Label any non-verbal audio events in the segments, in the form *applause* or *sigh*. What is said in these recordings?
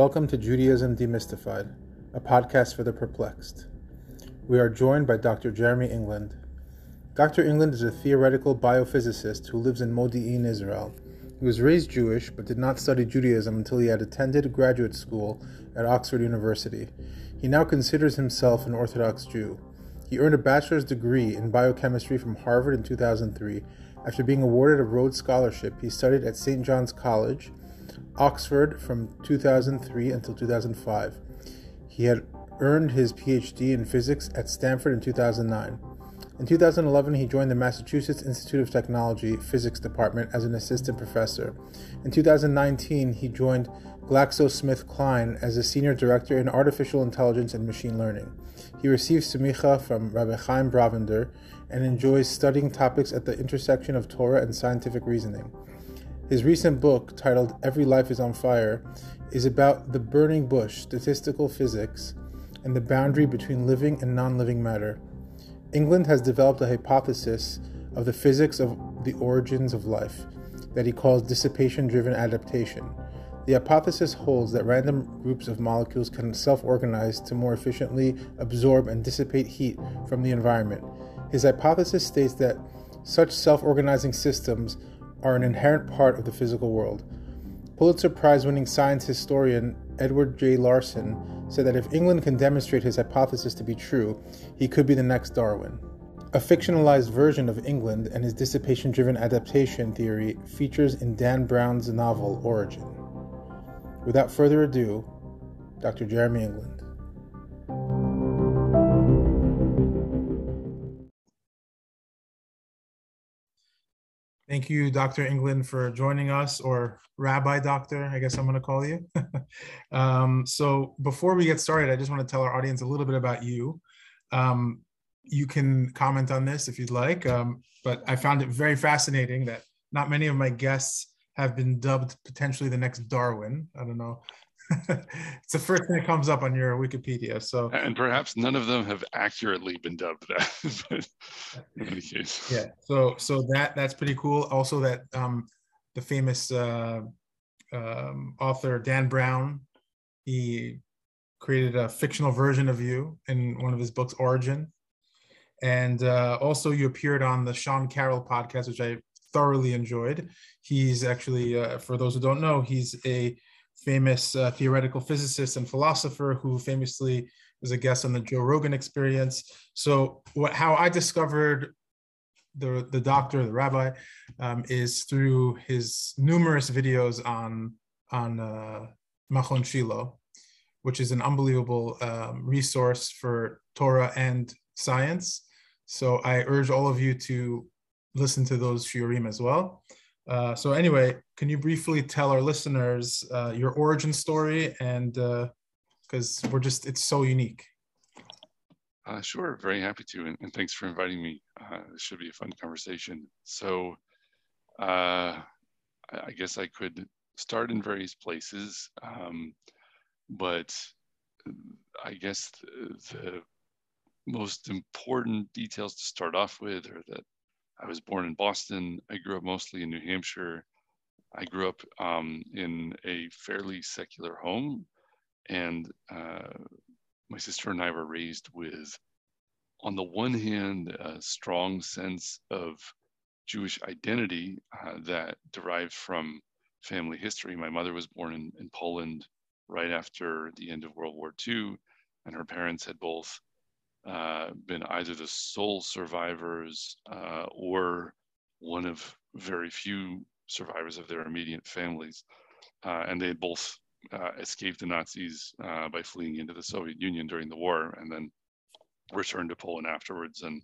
Welcome to Judaism Demystified, a podcast for the perplexed. We are joined by Dr. Jeremy England. Dr. England is a theoretical biophysicist who lives in Modi'in, Israel. He was raised Jewish but did not study Judaism until he had attended graduate school at Oxford University. He now considers himself an Orthodox Jew. He earned a bachelor's degree in biochemistry from Harvard in 2003. After being awarded a Rhodes Scholarship, he studied at St. John's College, Oxford from 2003 until 2005. He had earned his PhD in physics at Stanford in 2009. In 2011, he joined the Massachusetts Institute of Technology Physics Department as an assistant professor. In 2019, he joined GlaxoSmithKline as a senior director in artificial intelligence and machine learning. He received semicha from Rabbi Chaim Brovender and enjoys studying topics at the intersection of Torah and scientific reasoning. His recent book, titled Every Life is on Fire, is about the burning bush, statistical physics, and the boundary between living and non living matter. England has developed a hypothesis of the physics of the origins of life that he calls dissipation driven adaptation. The hypothesis holds that random groups of molecules can self organize to more efficiently absorb and dissipate heat from the environment. His hypothesis states that such self organizing systems are an inherent part of the physical world. Pulitzer Prize winning science historian Edward J. Larson said that if England can demonstrate his hypothesis to be true, he could be the next Darwin. A fictionalized version of England and his dissipation driven adaptation theory features in Dan Brown's novel Origin. Without further ado, Dr. Jeremy England. Thank you, Dr. England, for joining us, or Rabbi Doctor, I guess I'm going to call you. *laughs* um, so, before we get started, I just want to tell our audience a little bit about you. Um, you can comment on this if you'd like, um, but I found it very fascinating that not many of my guests have been dubbed potentially the next Darwin. I don't know *laughs* it's the first thing that comes up on your Wikipedia. So and perhaps none of them have accurately been dubbed that, *laughs* but in any case. Yeah. So so that that's pretty cool. Also that um the famous uh um, author Dan Brown, he created a fictional version of you in one of his books, Origin. And uh, also, you appeared on the Sean Carroll podcast, which I thoroughly enjoyed. He's actually, uh, for those who don't know, he's a famous uh, theoretical physicist and philosopher who famously was a guest on the Joe Rogan Experience. So, what how I discovered the the doctor, the rabbi, um, is through his numerous videos on on uh, Machon Shiloh, which is an unbelievable um, resource for Torah and science. So I urge all of you to listen to those shiurim as well. Uh, so anyway, can you briefly tell our listeners uh, your origin story and because uh, we're just it's so unique. Uh, sure, very happy to, and, and thanks for inviting me. This should be a fun conversation. So, I guess I could start in various places, um, but I guess the, the most important details to start off with are that I was born in Boston. I grew up mostly in New Hampshire. I grew up um, in a fairly secular home, and uh, my sister and I were raised with, on the one hand, a strong sense of Jewish identity uh, that derived from family history. My mother was born in, in Poland right after the end of World War II, and her parents had both uh, been either the sole survivors uh, or one of very few survivors of their immediate families. Uh, and they had both uh, escaped the Nazis uh, by fleeing into the Soviet Union during the war and then returned to Poland afterwards and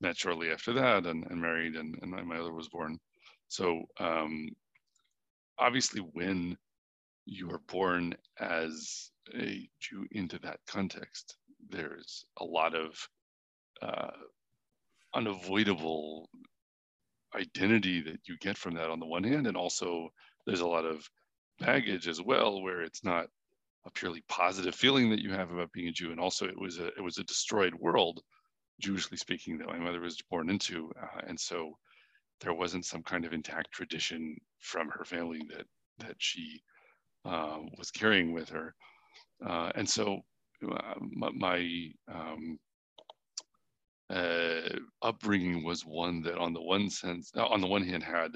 met shortly after that and, and married and, and my mother was born. So um, obviously when you are born as a Jew into that context, there's a lot of uh, unavoidable identity that you get from that on the one hand, and also there's a lot of baggage as well, where it's not a purely positive feeling that you have about being a Jew, and also it was a it was a destroyed world, Jewishly speaking, that my mother was born into, uh, and so there wasn't some kind of intact tradition from her family that that she uh, was carrying with her. Uh, and so my, um, uh, upbringing was one that, on the one sense, uh, on the one hand, had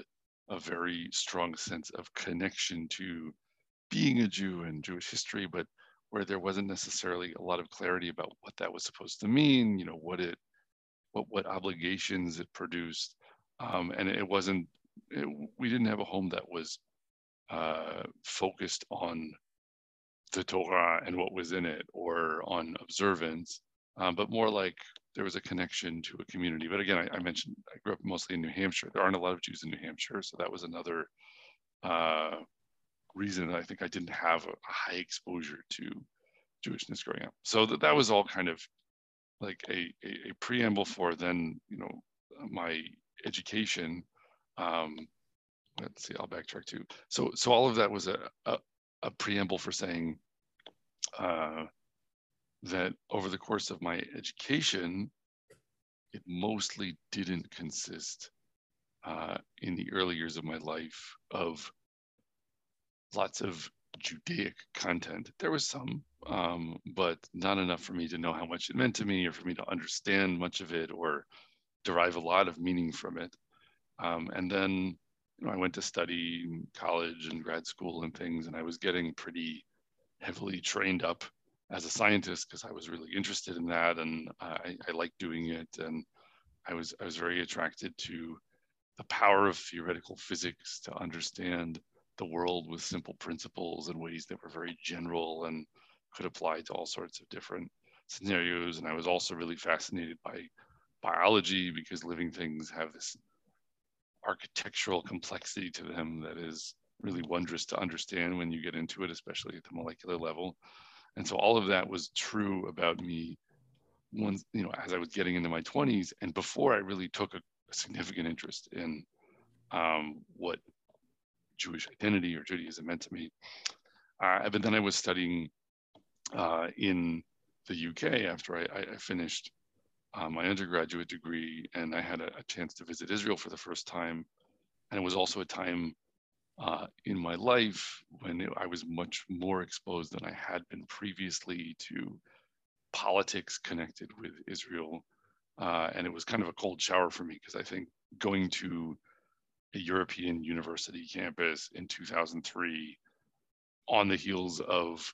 a very strong sense of connection to being a Jew and Jewish history, but where there wasn't necessarily a lot of clarity about what that was supposed to mean, you know, what it, what what obligations it produced, um, and it wasn't. It, we didn't have a home that was uh, focused on the Torah and what was in it, or on observance, um, but more like there was a connection to a community. But again, I, I, mentioned I grew up mostly in New Hampshire. There aren't a lot of Jews in New Hampshire, so that was another uh, reason I think I didn't have a, a, high exposure to Jewishness growing up. So that, that was all kind of like a, a, a preamble for then, you know, my education. Um, let's see, I'll backtrack too. So, so all of that was a, a, a preamble for saying uh, that over the course of my education, it mostly didn't consist uh, in the early years of my life of lots of Judaic content. There was some, um, but not enough for me to know how much it meant to me or for me to understand much of it or derive a lot of meaning from it. Um, and then you know, I went to study college and grad school and things, and I was getting pretty heavily trained up as a scientist because I was really interested in that and I, I liked doing it. And I was I was very attracted to the power of theoretical physics to understand the world with simple principles and ways that were very general and could apply to all sorts of different scenarios. And I was also really fascinated by biology because living things have this architectural complexity to them that is really wondrous to understand when you get into it, especially at the molecular level. And so all of that was true about me once, you know, as I was getting into my 20s and before I really took a, a significant interest in um, what Jewish identity or Judaism meant to me. Uh, but then I was studying uh, in the UK after I, I finished uh, my undergraduate degree, and I had a, a, chance to visit Israel for the first time. And it was also a time uh, in my life when it, I was much more exposed than I had been previously to politics connected with Israel. Uh, and it was kind of a cold shower for me because I think going to a European university campus in 2003 on the heels of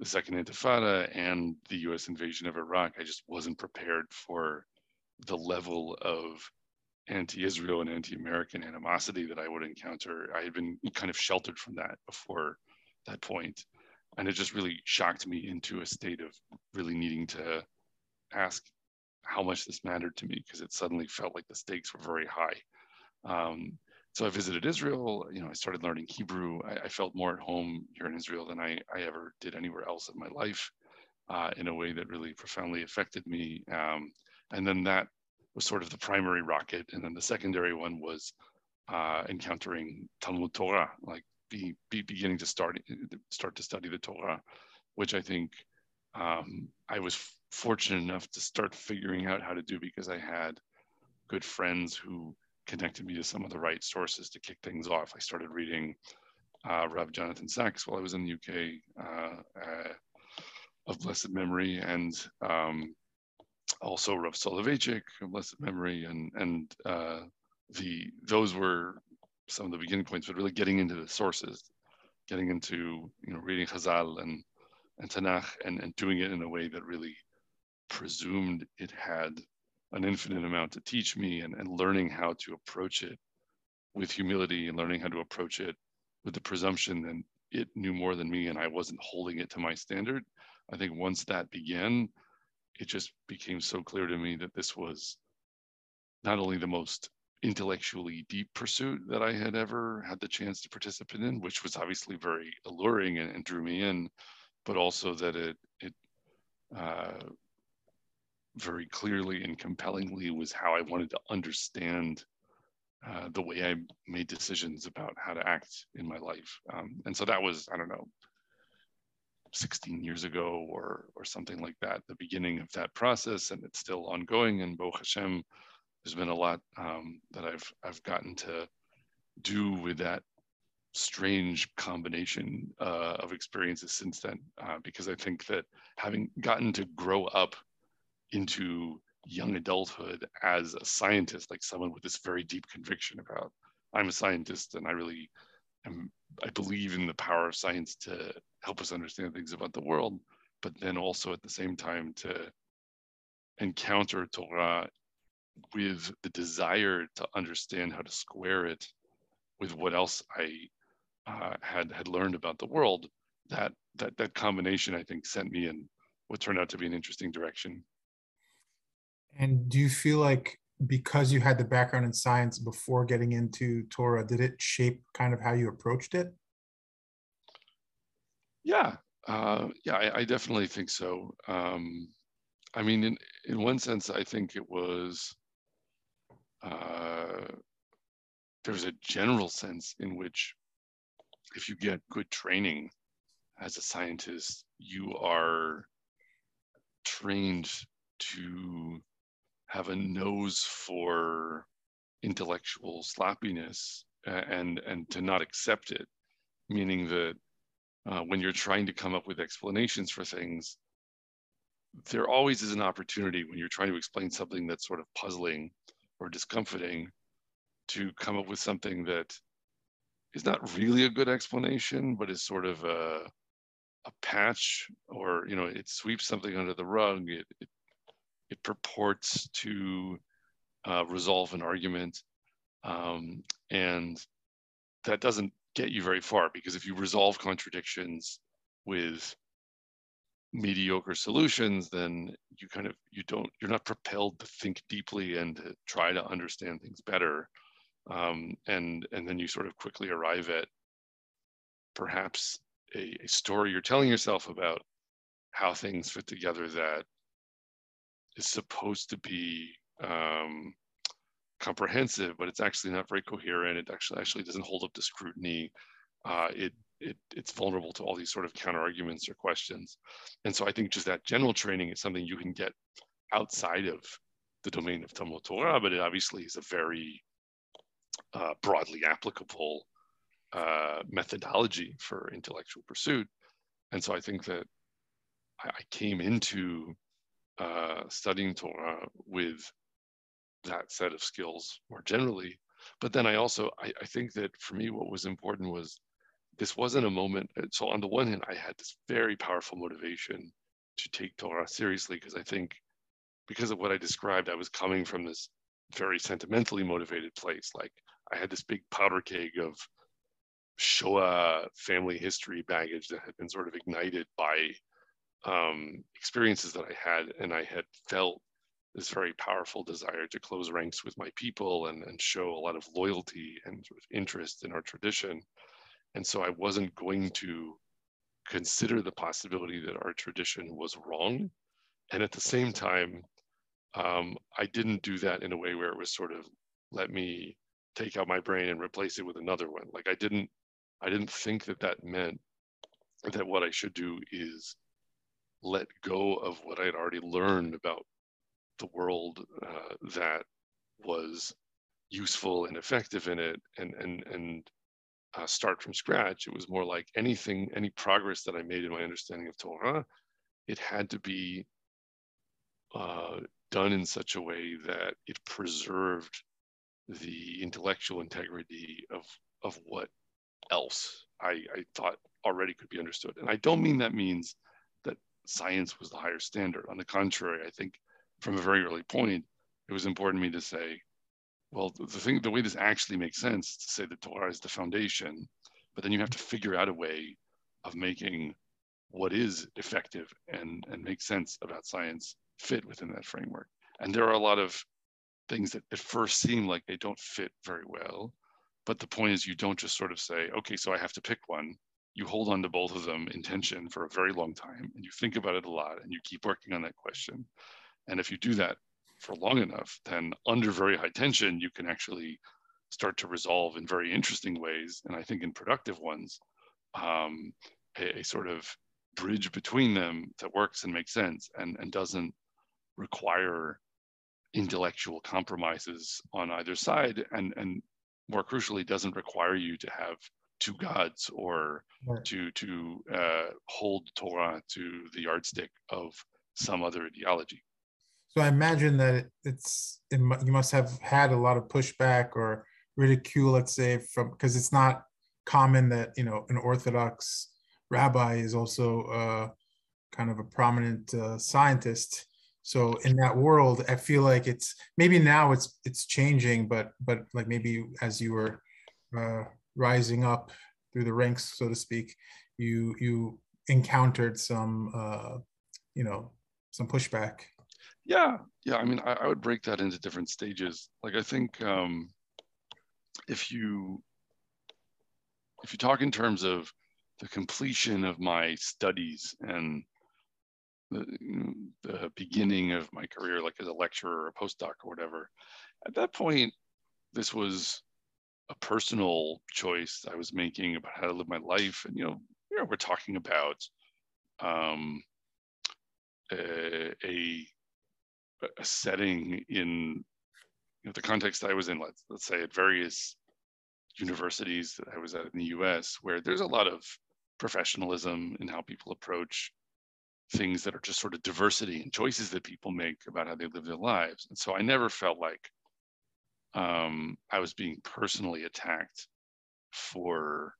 the second intifada and the US invasion of Iraq, I just wasn't prepared for the level of anti-Israel and anti-American animosity that I would encounter. I had been kind of sheltered from that before that point, and it just really shocked me into a state of really needing to ask how much this mattered to me because it suddenly felt like the stakes were very high. Um, so I visited Israel. You know, I started learning Hebrew. I, I, felt more at home here in Israel than I, I ever did anywhere else in my life, uh, in a way that really profoundly affected me. Um, and then that was sort of the primary rocket, and then the secondary one was uh, encountering Talmud Torah, like be, be beginning to start start to study the Torah, which I think um, I was fortunate enough to start figuring out how to do because I had good friends who connected me to some of the right sources to kick things off. I started reading uh, Rav Jonathan Sacks while I was in the UK uh, uh, of blessed memory, and um, also Rav Soloveitchik of blessed memory, and and uh, the those were some of the beginning points, but really getting into the sources, getting into you know reading Chazal and and Tanakh, and and doing it in a way that really presumed it had an infinite amount to teach me and, and learning how to approach it with humility and learning how to approach it with the presumption that it knew more than me and I wasn't holding it to my standard. I think once that began, it just became so clear to me that this was not only the most intellectually deep pursuit that I had ever had the chance to participate in, which was obviously very alluring and, and drew me in, but also that it it uh, very clearly and compellingly was how I wanted to understand uh, the way I made decisions about how to act in my life. Um, and so that was, I don't know, 16 years ago or or something like that, the beginning of that process, and it's still ongoing. And Baruch Hashem, there's been a lot um, that I've I've gotten to do with that strange combination uh, of experiences since then, uh, because I think that having gotten to grow up into young adulthood as a scientist, like someone with this very deep conviction about I'm a scientist and I really am, I believe in the power of science to help us understand things about the world, but then also at the same time to encounter Torah with the desire to understand how to square it with what else I uh, had had learned about the world, that that that combination I think sent me in what turned out to be an interesting direction. And do you feel like because you had the background in science before getting into Torah, did it shape kind of how you approached it? Yeah, uh, yeah, I, I, definitely think so. Um, I mean, in in one sense, I think it was uh, there's a general sense in which if you get good training as a scientist, you are trained to have a nose for intellectual sloppiness and and to not accept it meaning that uh, when you're trying to come up with explanations for things there always is an opportunity when you're trying to explain something that's sort of puzzling or discomforting to come up with something that is not really a good explanation, but is sort of a, a patch or, you know, it sweeps something under the rug. It, it, it purports to uh, resolve an argument. Um, and that doesn't get you very far because if you resolve contradictions with mediocre solutions then you kind of you don't you're not propelled to think deeply and to try to understand things better um, and and then you sort of quickly arrive at perhaps a, a story you're telling yourself about how things fit together that is supposed to be um, comprehensive, but it's actually not very coherent. It actually actually doesn't hold up to scrutiny. Uh, it it it's vulnerable to all these sort of counter arguments or questions. And so I think just that general training is something you can get outside of the domain of Talmud Torah, but it obviously is a very uh, broadly applicable uh, methodology for intellectual pursuit. And so I think that I, I came into uh, studying Torah with that set of skills more generally. But then I also, I, I think that for me, what was important was this wasn't a moment. So on the one hand, I had this very powerful motivation to take Torah seriously because I think because of what I described, I was coming from this very sentimentally motivated place. Like I had this big powder keg of Shoah family history baggage that had been sort of ignited by um, experiences that I had, and I had felt this very powerful desire to close ranks with my people and, and show a lot of loyalty and sort of interest in our tradition. And so I wasn't going to consider the possibility that our tradition was wrong. And at the same time, um, I didn't do that in a way where it was sort of let me take out my brain and replace it with another one. Like I didn't, I didn't think that that meant that what I should do is let go of what I had already learned about the world uh, that was useful and effective in it, and and and uh, start from scratch. It was more like anything, any progress that I made in my understanding of Torah, it had to be uh, done in such a way that it preserved the intellectual integrity of of what else I, I thought already could be understood. And I don't mean that means science was the higher standard. On the contrary, I think from a very early point, it was important to me to say, well, the thing, the way this actually makes sense to say that Torah is the foundation, but then you have to figure out a way of making what is effective and and make sense about science fit within that framework. And there are a lot of things that at first seem like they don't fit very well. But the point is, you don't just sort of say, okay, so I have to pick one. You hold on to both of them in tension for a very long time and you think about it a lot and you keep working on that question. And if you do that for long enough, then under very high tension, you can actually start to resolve in very interesting ways. And I think in productive ones, um, a, a sort of bridge between them that works and makes sense and, and doesn't require intellectual compromises on either side and and more crucially doesn't require you to have two gods or right. to to uh, hold Torah to the yardstick of some other ideology. So I imagine that it, it's it, you must have had a lot of pushback or ridicule, let's say, from because it's not common that you know an Orthodox rabbi is also uh, kind of a prominent uh, scientist. So in that world, I feel like it's maybe now it's it's changing, but but like maybe as you were uh, rising up through the ranks, so to speak, you you encountered some uh, you know some pushback. Yeah, yeah. I mean, I, I would break that into different stages. Like I think um, if you if you talk in terms of the completion of my studies and the, the, beginning of my career, like as a lecturer or a postdoc or whatever, at that point, this was a personal choice I was making about how to live my life. And, you know, we're talking about um, a, a, a setting in you know, the context I was in, let's, let's say at various universities that I was at in the US, where there's a lot of professionalism in how people approach things that are just sort of diversity and choices that people make about how they live their lives. And so I never felt like um, I was being personally attacked for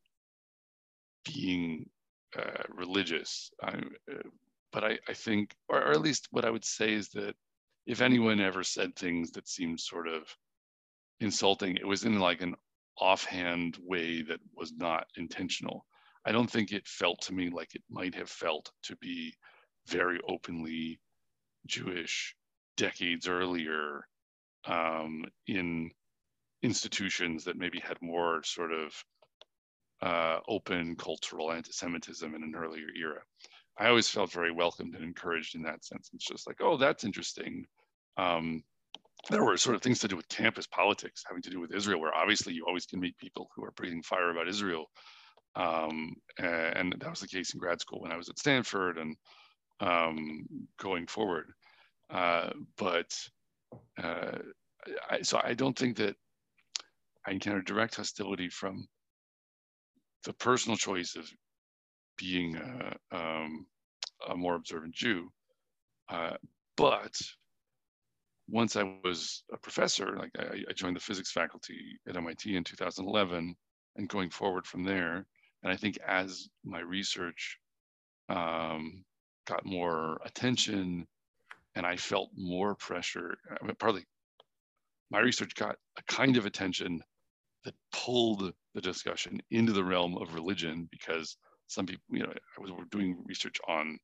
being uh, religious. I, uh, but I, I think, or, or at least what I would say is that if anyone ever said things that seemed sort of insulting, it was in like an offhand way that was not intentional. I don't think it felt to me like it might have felt to be very openly Jewish decades earlier um, in institutions that maybe had more sort of uh, open cultural anti-Semitism in an earlier era. I always felt very welcomed and encouraged in that sense. It's just like, oh, that's interesting. Um, there were sort of things to do with campus politics having to do with Israel, where obviously you always can meet people who are breathing fire about Israel. Um, and that was the case in grad school when I was at Stanford and um, going forward. Uh, but uh, I, so I don't think that I encountered direct hostility from the personal choice of being a, um, a more observant Jew. Uh, but once I was a professor, like I, I, joined the physics faculty at MIT in 2011 and going forward from there. And I think as my research um, got more attention and I felt more pressure, I mean, partly my research got a kind of attention that pulled the discussion into the realm of religion because some people, you know, I was doing research on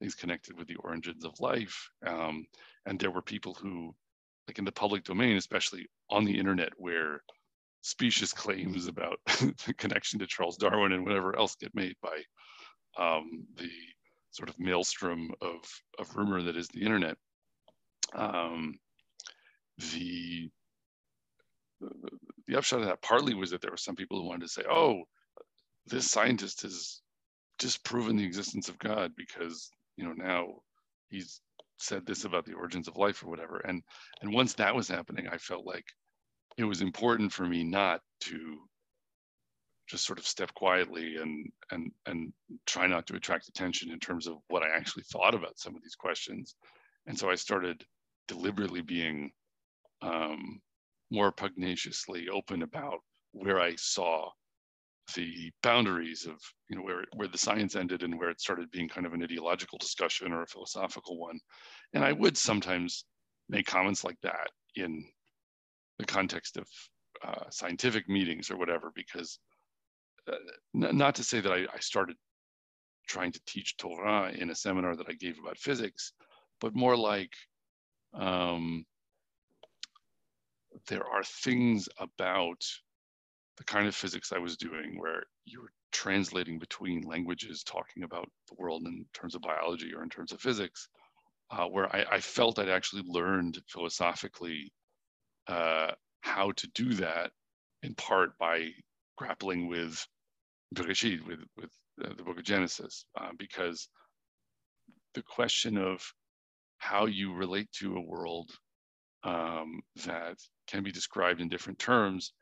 things connected with the origins of life. Um, and there were people who, like in the public domain, especially on the internet, where specious claims about *laughs* the connection to Charles Darwin and whatever else get made by um, the sort of maelstrom of, of rumor that is the internet. Um, the, the, upshot of that partly was that there were some people who wanted to say, oh, this scientist has disproven the existence of God because you know now he's said this about the origins of life or whatever and and once that was happening i felt like it was important for me not to just sort of step quietly and and and try not to attract attention in terms of what i actually thought about some of these questions. And so i started deliberately being um, more pugnaciously open about where i saw the boundaries of you know where where the science ended and where it started being kind of an ideological discussion or a philosophical one. And i would sometimes make comments like that in the context of uh, scientific meetings or whatever because not to say that I, I started trying to teach torah in a seminar that i gave about physics but more like um, there are things about the kind of physics I was doing where you were translating between languages, talking about the world in terms of biology or in terms of physics, uh, where I, I, felt I'd actually learned philosophically uh, how to do that in part by grappling with Bereshit, with, with uh, the book of Genesis, uh, because the question of how you relate to a world um, that can be described in different terms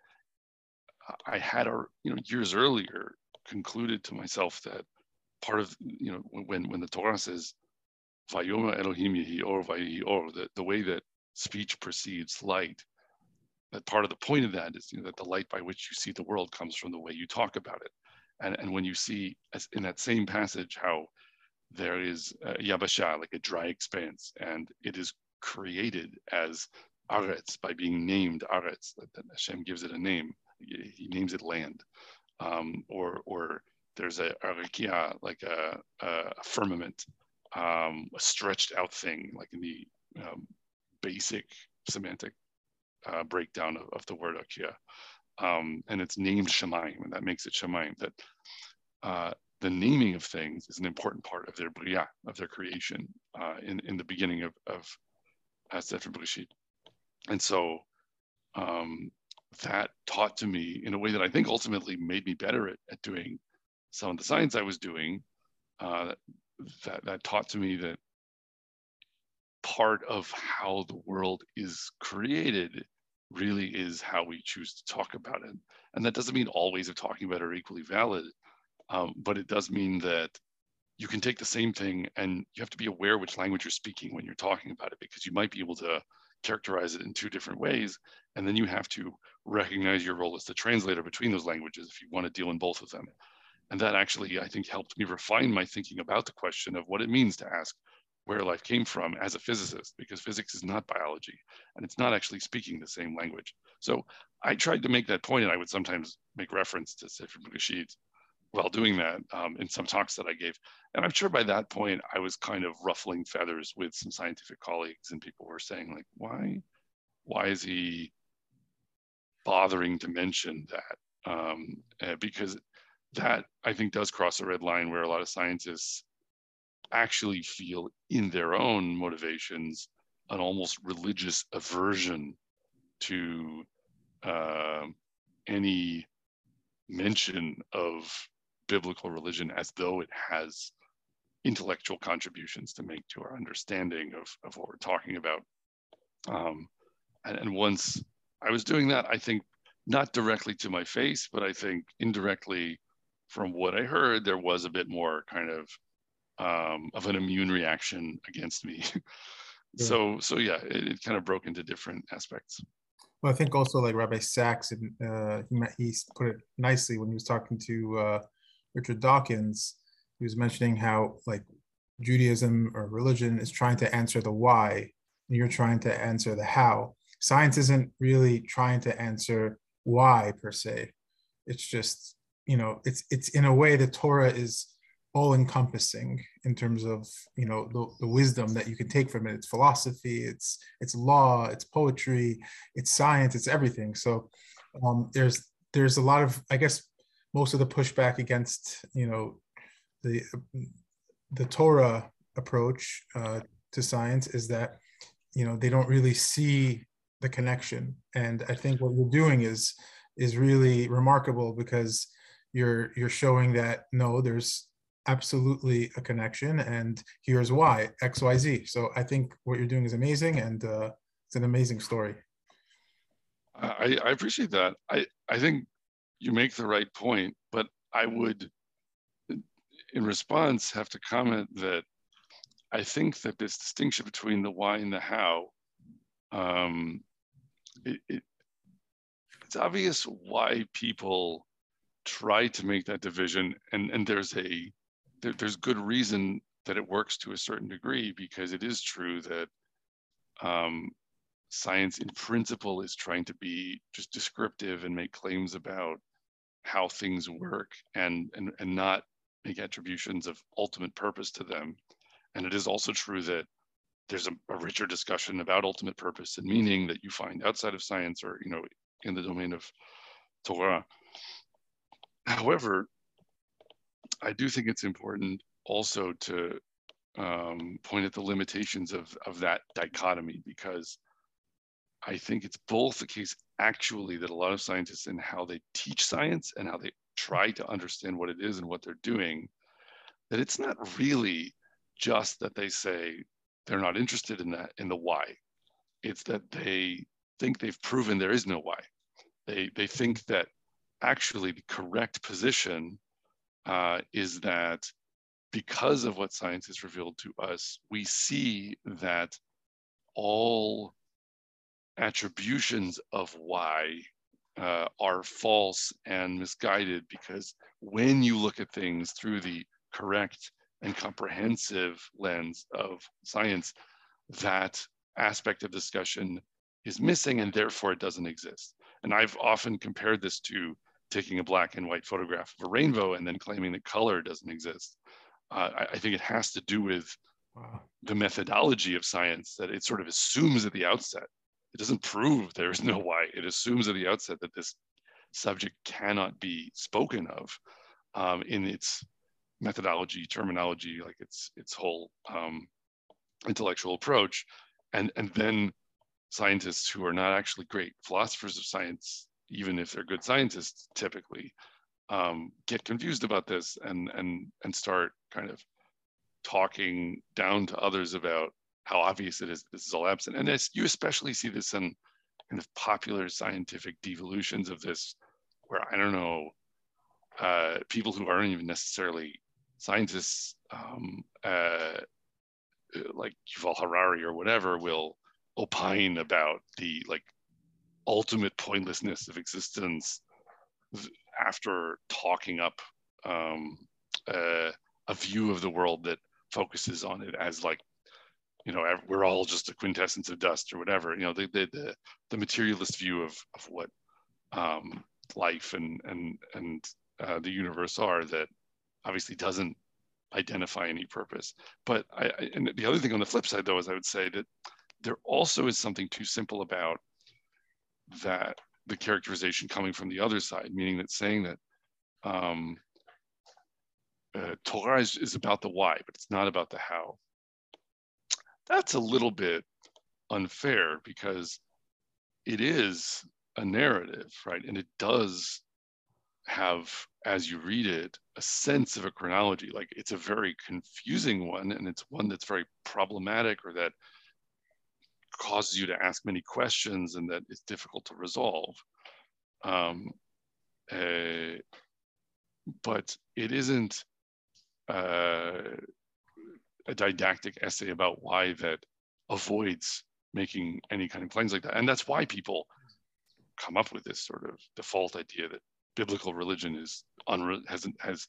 I had, a, you know, years earlier concluded to myself that part of, you know, when, when the Torah says, Vayoma Elohim Or Or, the, the way that speech precedes light, that part of the point of that is you know, that the light by which you see the world comes from the way you talk about it. And, and when you see in that same passage how there is a yabasha, like a dry expanse, and it is created as aretz by being named aretz, that, that Hashem gives it a name. He names it land. Um, or, or there's a arikia, like a, a firmament, um, a stretched out thing, like in the um, basic semantic uh, breakdown of, of, the word rakia. Um, and it's named Shemaim, and that makes it Shemaim. That uh, the naming of things is an important part of their bria, of their creation uh, in, in the beginning of, of Sefer Bereshit. And so um, that taught to me in a way that I think ultimately made me better at, at doing some of the science I was doing. Uh, that, that taught to me that part of how the world is created really is how we choose to talk about it. And that doesn't mean all ways of talking about it are equally valid, um, but it does mean that you can take the same thing and you have to be aware which language you're speaking when you're talking about it because you might be able to characterize it in two different ways. And then you have to recognize your role as the translator between those languages if you want to deal in both of them. And that actually, I think, helped me refine my thinking about the question of what it means to ask where life came from as a physicist, because physics is not biology and it's not actually speaking the same language. So I tried to make that point, and I would sometimes make reference to Sefer Bereshit while doing that um, in some talks that I gave. And I'm sure by that point, I was kind of ruffling feathers with some scientific colleagues, and people were saying, like, why, why is he bothering to mention that? Um, uh, because that I think does cross a red line where a lot of scientists actually feel in their own motivations an almost religious aversion to uh, any mention of biblical religion as though it has intellectual contributions to make to our understanding of, of what we're talking about. Um, and, and once I was doing that, I think not directly to my face, but I think indirectly from what I heard, there was a bit more kind of um, of an immune reaction against me. *laughs* yeah. So so yeah, it, it, kind of broke into different aspects. Well, I think also like Rabbi Sacks, uh, he, he put it nicely when he was talking to uh, Richard Dawkins. He was mentioning how like Judaism or religion is trying to answer the why, and you're trying to answer the how. Science isn't really trying to answer why per se. It's just you know it's it's in a way the Torah is all encompassing in terms of you know the, the wisdom that you can take from it. It's philosophy it's it's law it's poetry it's science it's everything. So um, there's there's a lot of i guess most of the pushback against you know the the torah approach uh, to science is that you know they don't really see the connection. And i think what you're doing is is really remarkable because you're you're showing that no there's absolutely a connection and here's why xyz so i think what you're doing is amazing and uh, it's an amazing story. I, I appreciate that. I i think you make the right point but i would in response have to comment that i think that this distinction between the why and the how um, it, it, it's obvious why people try to make that division and and there's a there, there's good reason that it works to a certain degree because it is true that um, science in principle is trying to be just descriptive and make claims about how things work and and, and not make attributions of ultimate purpose to them. And it is also true that there's a, a richer discussion about ultimate purpose and meaning that you find outside of science or you know in the domain of torah. However I do think it's important also to um, point at the limitations of, of that dichotomy because I think it's both the case actually that a lot of scientists and how they teach science and how they try to understand what it is and what they're doing, that it's not really just that they say they're not interested in that in the why. It's that they think they've proven there is no why. They they think that actually the correct position uh, is that because of what science has revealed to us, we see that all attributions of why uh, are false and misguided because when you look at things through the correct and comprehensive lens of science, that aspect of discussion is missing and therefore it doesn't exist. And I've often compared this to taking a black and white photograph of a rainbow and then claiming that color doesn't exist. Uh, I, I, think it has to do with wow. the methodology of science that it sort of assumes at the outset. It doesn't prove there is no why. It assumes at the outset that this subject cannot be spoken of um, in its methodology, terminology, like its its whole um, intellectual approach, and and then scientists who are not actually great philosophers of science, even if they're good scientists, typically um, get confused about this and and and start kind of talking down to others about how obvious it is this is all absent. And as you especially see this in kind of popular scientific devolutions of this, where I don't know, uh, people who aren't even necessarily scientists, um, uh, like Yuval Harari or whatever, will opine about the like ultimate pointlessness of existence after talking up um, uh, a view of the world that focuses on it as like you know we're all just a quintessence of dust or whatever you know the the the, the materialist view of of what um, life and and and uh, the universe are that obviously doesn't identify any purpose. But I, I and the other thing on the flip side though is i would say that there also is something too simple about that the characterization coming from the other side, meaning that saying that um, uh, Torah is, is about the why, but it's not about the how. That's a little bit unfair because it is a narrative, right? And it does have, as you read it, a sense of a chronology. Like it's a very confusing one, and it's one that's very problematic or that causes you to ask many questions and that it's difficult to resolve. Um, uh, but it isn't uh, a didactic essay about why that avoids making any kind of claims like that. And that's why people come up with this sort of default idea that biblical religion is has, has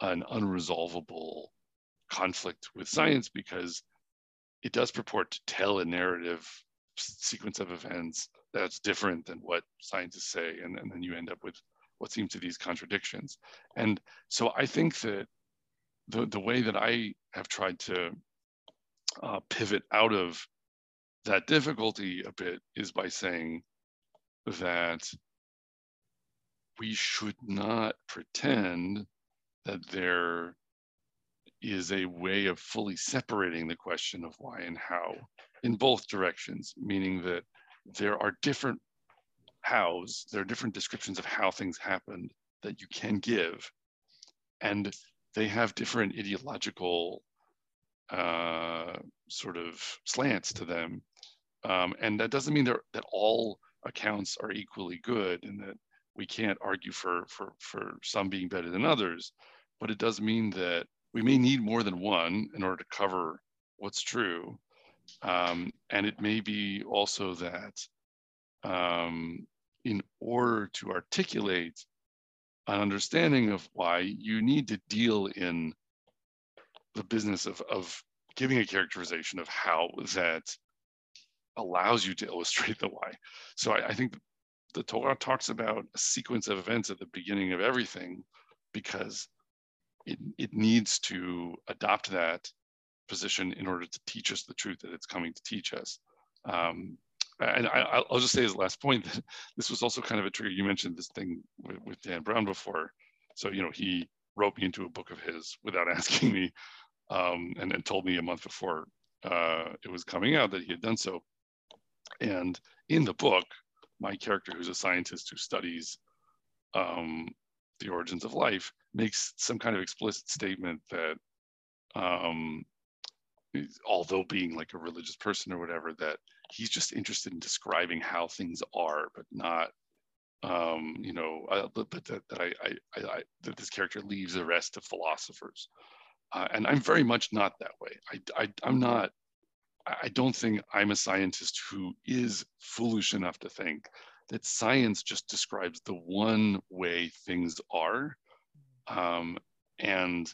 an unresolvable conflict with science because it does purport to tell a narrative sequence of events that's different than what scientists say, and, and then you end up with what seems to be these contradictions. And so I think that the, the way that I have tried to uh, pivot out of that difficulty a bit is by saying that we should not pretend that there is a way of fully separating the question of why and how in both directions, meaning that there are different hows, there are different descriptions of how things happened that you can give. And they have different ideological uh, sort of slants to them. Um, and that doesn't mean that all accounts are equally good and that we can't argue for, for, for some being better than others, but it does mean that we may need more than one in order to cover what's true. Um, and it may be also that um, in order to articulate an understanding of why you need to deal in the business of, of giving a characterization of how that allows you to illustrate the why. So I, I think the Torah talks about a sequence of events at the beginning of everything because it, it needs to adopt that position in order to teach us the truth that it's coming to teach us. Um, and I, will just say as last point that *laughs* this was also kind of a trigger. You mentioned this thing with, with, Dan Brown before. So, you know, he wrote me into a book of his without *laughs* asking me um, and then told me a month before uh, it was coming out that he had done so. And in the book, my character, who's a scientist who studies um, the origins of life, makes some kind of explicit statement that um, although being like a religious person or whatever that he's just interested in describing how things are but not um, you know, uh, but that, that I, I, I, that this character leaves the rest to philosophers. Uh, and I'm very much not that way. I, I, I'm not, I don't think I'm a scientist who is foolish enough to think that science just describes the one way things are. Um, and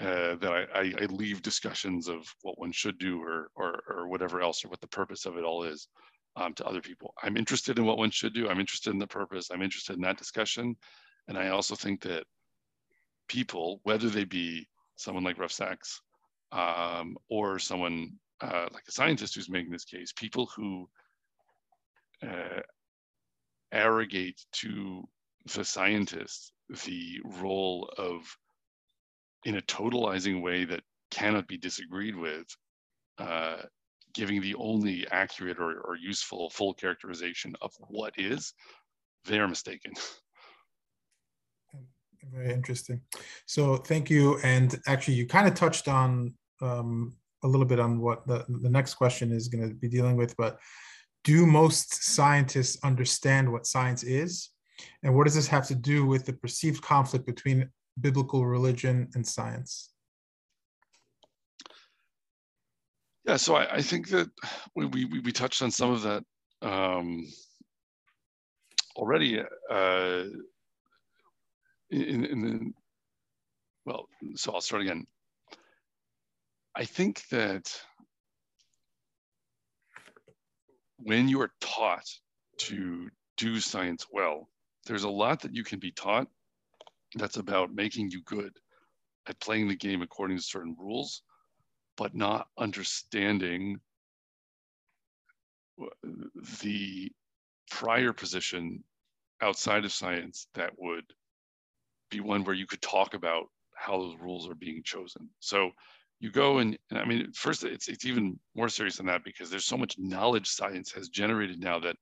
uh, that I, I, leave discussions of what one should do or, or, or whatever else or what the purpose of it all is um, to other people. I'm interested in what one should do. I'm interested in the purpose. I'm interested in that discussion. And I also think that people, whether they be someone like Rav Sacks um, or someone uh, like a scientist who's making this case, people who uh, arrogate to the scientist the role of, in a totalizing way that cannot be disagreed with, uh, giving the only accurate or, or useful full characterization of what is, they are mistaken. *laughs* Very interesting. So thank you. And actually, you kind of touched on um, a little bit on what the, the next question is going to be dealing with, but do most scientists understand what science is? And what does this have to do with the perceived conflict between biblical religion and science? Yeah, so I, I think that we, we, we touched on some of that um, already uh, in, in well, so I'll start again. I think that when you are taught to do science well, there's a lot that you can be taught that's about making you good at playing the game according to certain rules but not understanding the prior position outside of science that would be one where you could talk about how those rules are being chosen. So you go and, and, I mean, first it's it's even more serious than that because there's so much knowledge science has generated now that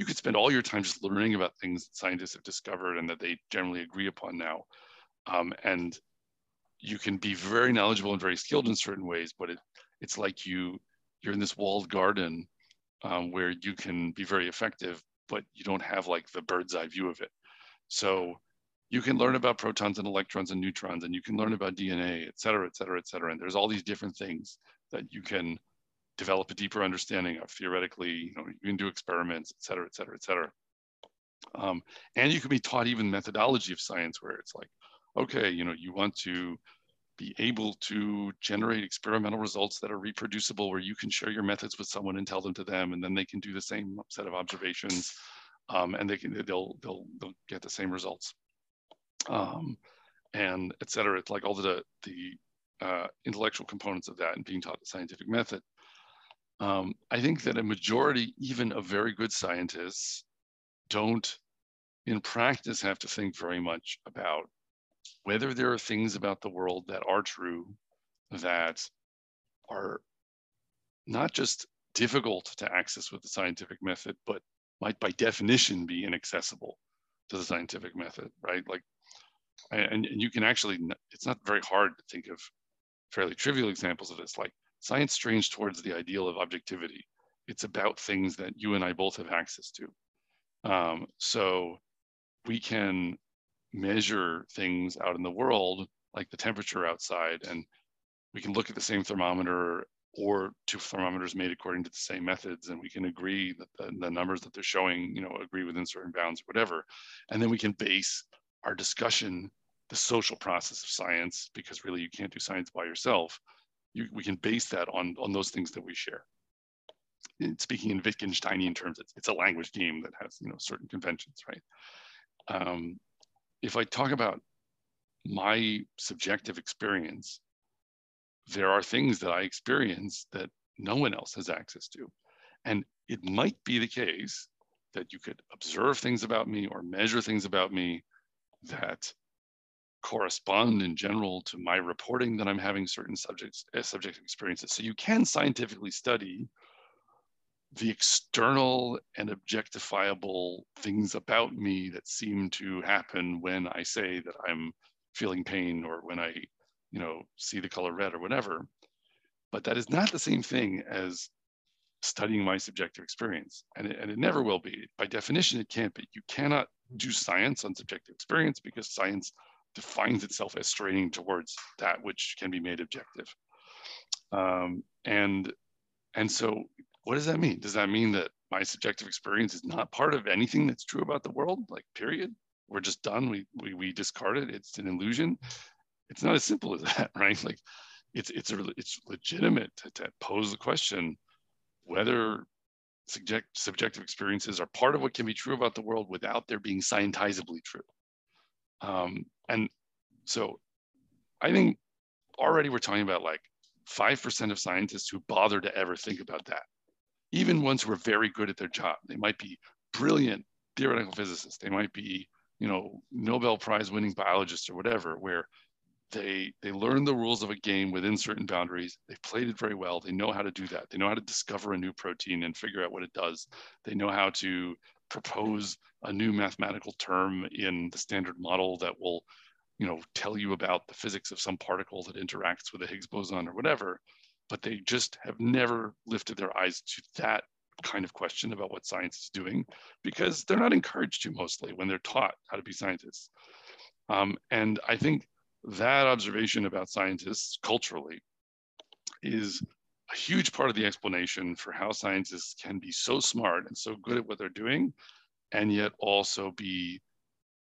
you could spend all your time just learning about things that scientists have discovered and that they generally agree upon now. Um, and you can be very knowledgeable and very skilled in certain ways, but it, it's like you you're in this walled garden um, where you can be very effective, but you don't have like the bird's eye view of it. So you can learn about protons and electrons and neutrons, and you can learn about DNA, et cetera, et cetera, et cetera. And there's all these different things that you can develop a deeper understanding of theoretically, you know, you can do experiments, et cetera, et cetera, et cetera. Um, and you can be taught even methodology of science where it's like, okay, you know, you want to be able to generate experimental results that are reproducible where you can share your methods with someone and tell them to them and then they can do the same set of observations um, and they can they'll they'll they'll get the same results. Um, and et cetera. It's like all the the uh, intellectual components of that and being taught the scientific method um, i think that a majority even of very good scientists don't in practice have to think very much about whether there are things about the world that are true that are not just difficult to access with the scientific method, but might by definition be inaccessible to the scientific method, right? Like, and, and you can actually, it's not very hard to think of fairly trivial examples of this, like science strains towards the ideal of objectivity. It's about things that you and I both have access to. Um, so we can measure things out in the world, like the temperature outside, and we can look at the same thermometer or two thermometers made according to the same methods, and we can agree that the, the numbers that they're showing, you know, agree within certain bounds or whatever. And then we can base our discussion, the social process of science, because really you can't do science by yourself. You, we can base that on, on those things that we share. speaking in Wittgensteinian terms, it's, it's a language game that has, you know, certain conventions, right? Um, if I talk about my subjective experience, there are things that I experience that no one else has access to. And it might be the case that you could observe things about me or measure things about me that correspond in general to my reporting that I'm having certain subjects, uh, subjective experiences. So you can scientifically study the external and objectifiable things about me that seem to happen when I say that I'm feeling pain or when I, you know, see the color red or whatever. But that is not the same thing as studying my subjective experience. And it, and it never will be. By definition, it can't be. You cannot do science on subjective experience because science defines itself as straining towards that which can be made objective. Um, and and so what does that mean? Does that mean that my subjective experience is not part of anything that's true about the world? Like period? We're just done. We we, we discard it. It's an illusion. It's not as simple as *laughs* that, right? Like it's it's a, it's legitimate to, to pose the question whether subject, subjective experiences are part of what can be true about the world without there being scientizably true. Um, and so I think already we're talking about like 5% of scientists who bother to ever think about that. Even ones who are very good at their job. They might be brilliant theoretical physicists. They might be, you know, Nobel Prize winning biologists or whatever, where they they learn the rules of a game within certain boundaries they've played it very well they know how to do that they know how to discover a new protein and figure out what it does they know how to propose a new mathematical term in the standard model that will you know tell you about the physics of some particle that interacts with a higgs boson or whatever but they just have never lifted their eyes to that kind of question about what science is doing because they're not encouraged to mostly when they're taught how to be scientists. Um, and i think that observation about scientists culturally is a huge part of the explanation for how scientists can be so smart and so good at what they're doing and yet also be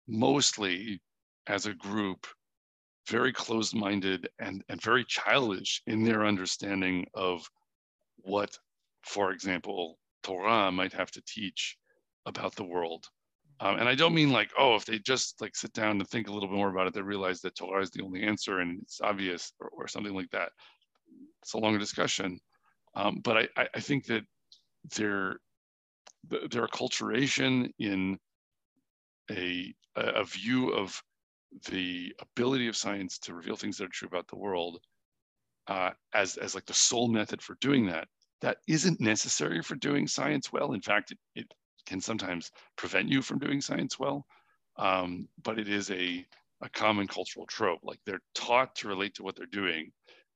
mostly as a group very closed-minded and, and very childish in their understanding of what for example torah might have to teach about the world um, and I don't mean like, oh, if they just like sit down and think a little bit more about it, they realize that Torah is the only answer and it's obvious or, or something like that. It's a longer discussion. Um, but I, I think that their, their acculturation in a, a view of the ability of science to reveal things that are true about the world uh, as, as like the sole method for doing that, that isn't necessary for doing science well. In fact, it, it can sometimes prevent you from doing science well. Um, but it is a, a common cultural trope. Like they're taught to relate to what they're doing.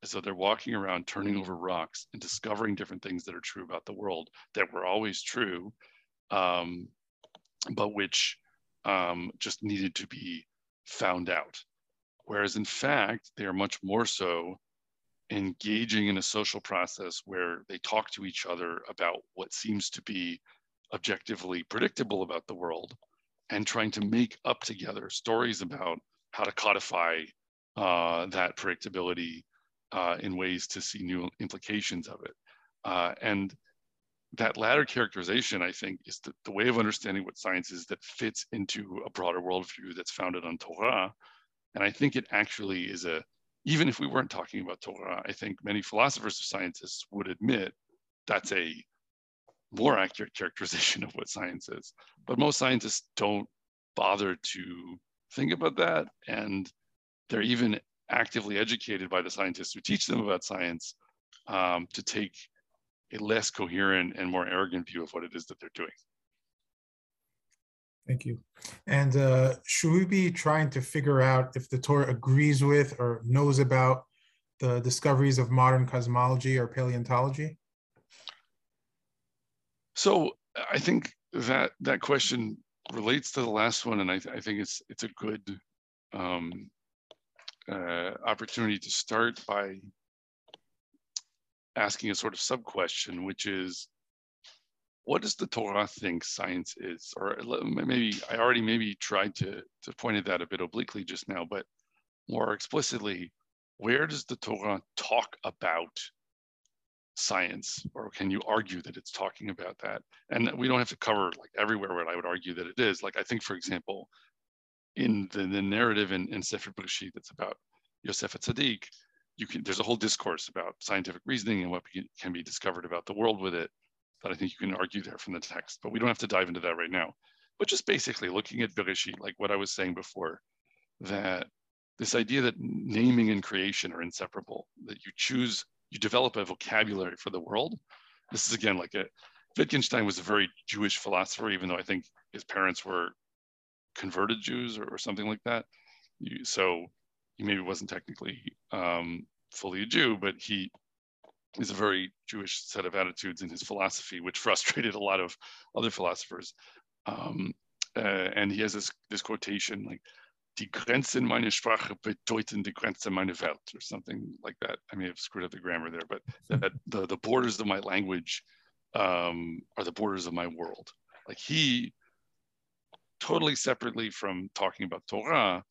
And so they're walking around turning over rocks and discovering different things that are true about the world that were always true, um, but which um, just needed to be found out. Whereas in fact, they are much more so engaging in a social process where they talk to each other about what seems to be objectively predictable about the world and trying to make up together stories about how to codify uh, that predictability uh, in ways to see new implications of it. Uh, and that latter characterization, I think, is the, the, way of understanding what science is that fits into a broader worldview that's founded on Torah. And I think it actually is a, even if we weren't talking about Torah, I think many philosophers of scientists would admit that's a more accurate characterization of what science is. But most scientists don't bother to think about that. And they're even actively educated by the scientists who teach them about science um, to take a less coherent and more arrogant view of what it is that they're doing. Thank you. And uh, should we be trying to figure out if the Torah agrees with or knows about the discoveries of modern cosmology or paleontology? So I think that that question relates to the last one, and I, th I think it's it's a good um, uh, opportunity to start by asking a sort of sub question, which is, what does the Torah think science is? Or maybe I already maybe tried to to point at that a bit obliquely just now, but more explicitly, where does the Torah talk about science? Or can you argue that it's talking about that? And we don't have to cover like everywhere where i would argue that it is. Like i think for example in the, the narrative in, in sefer Bereshit that's about yosef Tzaddik, you can there's a whole discourse about scientific reasoning and what can be discovered about the world with it that i think you can argue there from the text but we don't have to dive into that right now but just basically looking at Bereshit, like what i was saying before that this idea that naming and creation are inseparable that you choose you develop a vocabulary for the world. This is again like a Wittgenstein was a very Jewish philosopher, even though I think his parents were converted Jews or, or something like that. You, so he maybe wasn't technically um, fully a Jew, but he is a very Jewish set of attitudes in his philosophy, which *laughs* frustrated a lot of other philosophers. Um, uh, and he has this, this quotation like, Die Grenzen meiner Sprache bedeuten die Grenzen meiner Welt, or something like that. I may have screwed up the grammar there, but *laughs* that the, the borders of my language um, are the borders of my world. Like he, totally separately from talking about Torah,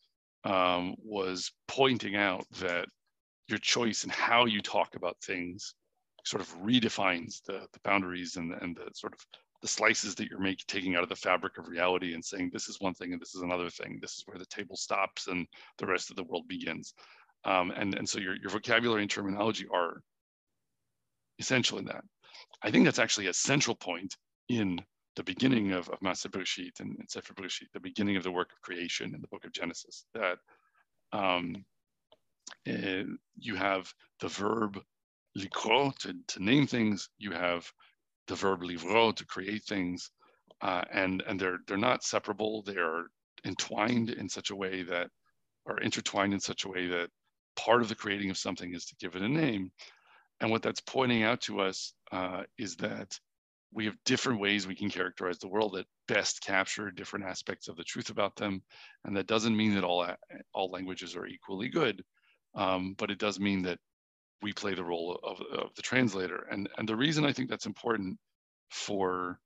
um, was pointing out that your choice and how you talk about things sort of redefines the, the boundaries and, and the sort of the slices that you're making taking out of the fabric of reality and saying this is one thing and this is another thing. This is where the table stops and the rest of the world begins. Um, and and so your, your vocabulary and terminology are essential in that. I think that's actually a central point in the beginning of, of Maaseh Bereshit and, and Sefer Bereshit, the beginning of the work of creation in the book of Genesis, that um, uh, you have the verb likro to, to name things, you have the verb livro to create things, uh, and and they're they're not separable. They are entwined in such a way that, are intertwined in such a way that part of the creating of something is to give it a name. And what that's pointing out to us uh, is that we have different ways we can characterize the world that best capture different aspects of the truth about them. And that doesn't mean that all, all languages are equally good. Um, but it does mean that we play the role of, of the translator. And, and the reason I think that's important for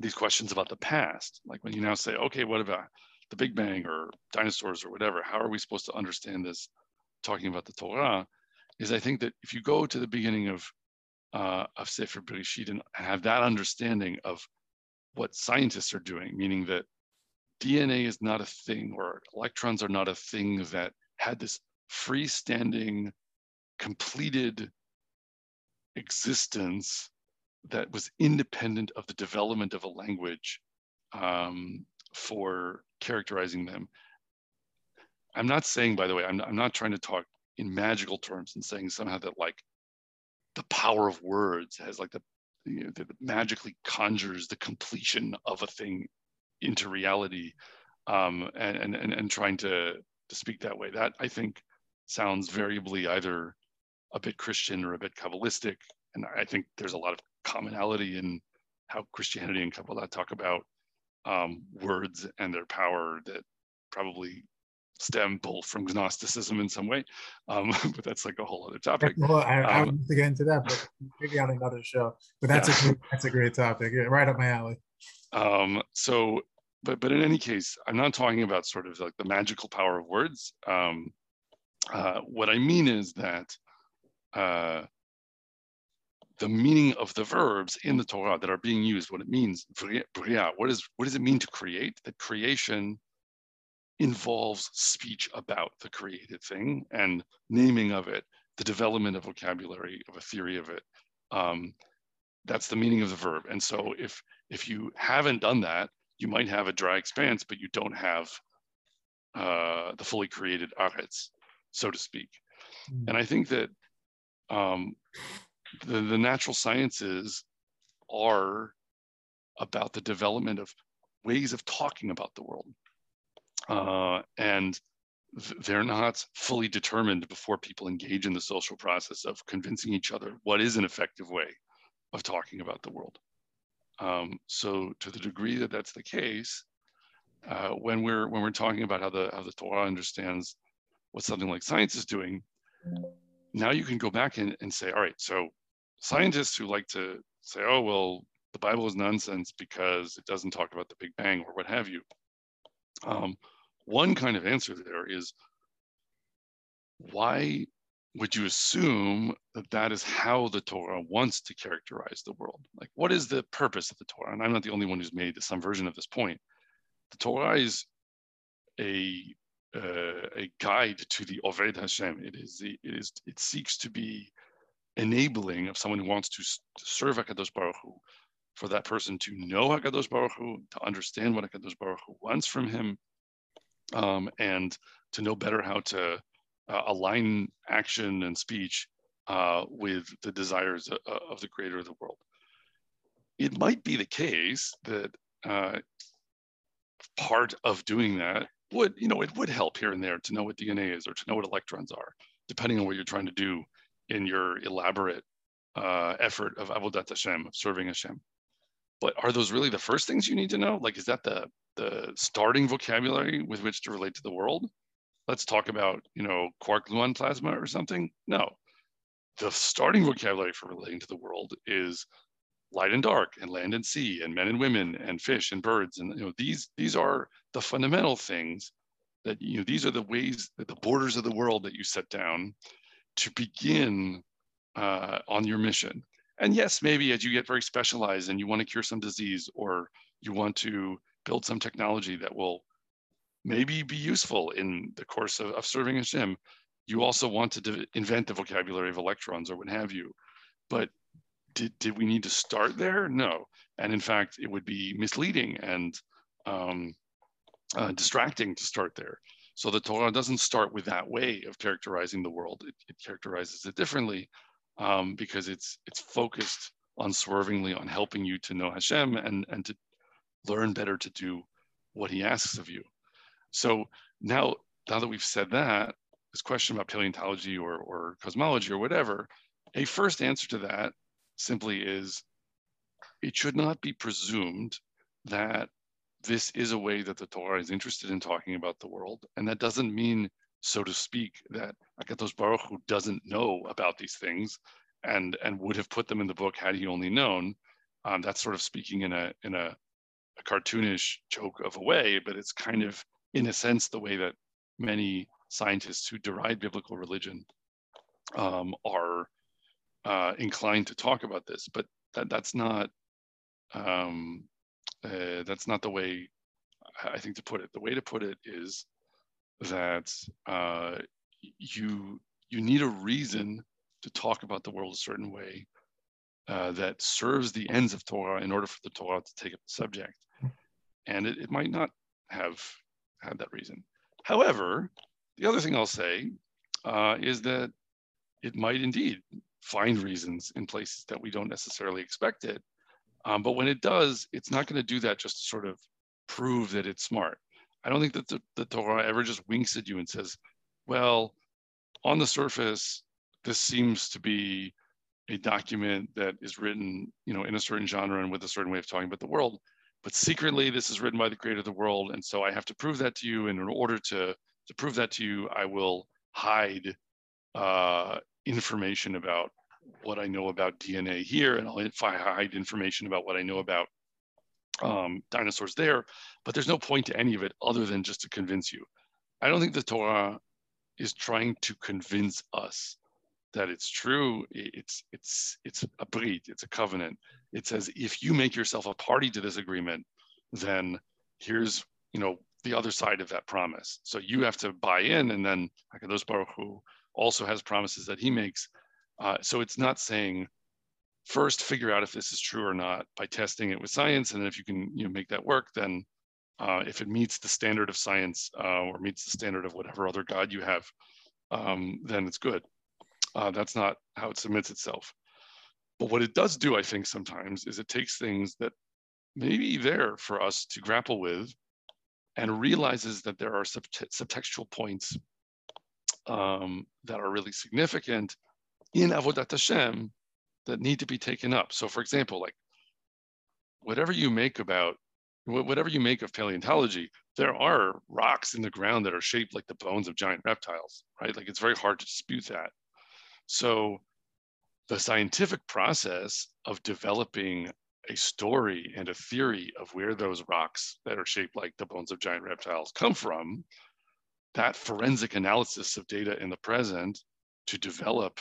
these questions about the past, like when you now say, okay, what about the Big Bang or dinosaurs or whatever, how are we supposed to understand this talking about the Torah? Is I think that if you go to the beginning of uh, of Sefer Bereshit and have that understanding of what scientists are doing, meaning that DNA is not a thing or electrons are not a thing that had this freestanding, completed existence that was independent of the development of a language um, for characterizing them. I'm not saying, by the way, I'm, I'm not trying to talk in magical terms and saying somehow that like the power of words has like the, you know, that magically conjures the completion of a thing into reality um, and, and, and, and trying to, to speak that way. That I think sounds variably either a bit Christian or a bit Kabbalistic. And I think there's a lot of commonality in how Christianity and Kabbalah talk about um, words and their power that probably stem both from Gnosticism in some way, um, *laughs* but that's like a whole other topic. Well, I, I um, want to get into that, but maybe on another show. But that's yeah. a great, that's a great topic, right up my alley. Um, so, but but in any case, I'm not talking about sort of like the magical power of words. Um, uh, what I mean is that uh, the meaning of the verbs in the Torah that are being used, what it means, what is what does it mean to create? That creation involves speech about the created thing and naming of it, the development of vocabulary, of a theory of it. Um, that's the meaning of the verb. And so if if you haven't done that, you might have a dry expanse, but you don't have uh, the fully created aretz, so to speak. Mm. And I think that um, the, the natural sciences are about the development of ways of talking about the world uh, and they're not fully determined before people engage in the social process of convincing each other what is an effective way of talking about the world. Um, so to the degree that that's the case, uh, when we're when we're talking about how the how the Torah understands what something like science is doing, now you can go back and, and say, all right, so scientists who like to say, oh well, the Bible is nonsense because it doesn't talk about the Big Bang or what have you. Um, one kind of answer there is why would you assume that that is how the Torah wants to characterize the world? Like, what is the purpose of the Torah? And I'm not the only one who's made some version of this point. The Torah is a uh, a guide to the Oved Hashem. It is it is it seeks to be enabling of someone who wants to, to serve Hakadosh Baruch Hu, for that person to know Hakadosh Baruch Hu, to understand what Hakadosh Baruch Hu wants from him, um, and to know better how to uh, align action and speech uh, with the desires of, of, the creator of the world. It might be the case that uh, part of doing that would, you know, it would help here and there to know what DNA is or to know what electrons are, depending on what you're trying to do in your elaborate uh, effort of avodat Hashem, of serving Hashem. But are those really the first things you need to know? Like, is that the the starting vocabulary with which to relate to the world? Let's talk about, you know, quark gluon plasma or something. No, the starting vocabulary for relating to the world is light and dark and land and sea and men and women and fish and birds and you know these these are the fundamental things that you know these are the ways that the borders of the world that you set down to begin uh, on your mission and yes maybe as you get very specialized and you want to cure some disease or you want to build some technology that will maybe be useful in the course of, of serving Hashem, you also want to invent the vocabulary of electrons or what have you. But did, did we need to start there? No. And in fact, it would be misleading and um, uh, distracting to start there. So the Torah doesn't start with that way of characterizing the world. It, it characterizes it differently um, because it's it's focused unswervingly on helping you to know Hashem and, and to learn better to do what he asks of you. So now, now that we've said that, this question about paleontology or, or cosmology or whatever, a first answer to that simply is it should not be presumed that this is a way that the Torah is interested in talking about the world. And that doesn't mean, so to speak, that Akadosh Baruch Hu doesn't know about these things and, and would have put them in the book had he only known. Um, that's sort of speaking in a, in a, a cartoonish joke of a way, but it's kind of, in a sense, the way that many scientists who deride biblical religion um, are uh, inclined to talk about this, but that, that's not um, uh, that's not the way I think to put it. The way to put it is that uh, you you need a reason to talk about the world a certain way uh, that serves the ends of Torah in order for the Torah to take up the subject, and it, it might not have had that reason. However, the other thing I'll say uh, is that it might indeed find reasons in places that we don't necessarily expect it. Um, but when it does, it's not going to do that just to sort of prove that it's smart. I don't think that the, the Torah ever just winks at you and says, well, on the surface, this seems to be a document that is written, you know, in a certain genre and with a certain way of talking about the world. But secretly, this is written by the creator of the world. And so I have to prove that to you. And in order to, to prove that to you, I will hide uh, information about what I know about DNA here, and I'll hide information about what I know about um, dinosaurs there. But there's no point to any of it other than just to convince you. I don't think the Torah is trying to convince us that it's true. It's it's it's a brit, it's a covenant. It says if you make yourself a party to this agreement, then here's you know the other side of that promise. So you have to buy in, and then Hakadosh Baruch Hu also has promises that he makes. Uh, so it's not saying first figure out if this is true or not by testing it with science, and if you can you know, make that work, then uh, if it meets the standard of science uh, or meets the standard of whatever other God you have, um, then it's good. Uh, that's not how it submits itself. But what it does do, I think, sometimes is it takes things that may be there for us to grapple with and realizes that there are subtextual points um, that are really significant in Avodat Hashem that need to be taken up. So, for example, like whatever you make about whatever you make of paleontology, there are rocks in the ground that are shaped like the bones of giant reptiles, right? Like it's very hard to dispute that. So, the scientific process of developing a story and a theory of where those rocks that are shaped like the bones of giant reptiles come from that forensic analysis of data in the present to develop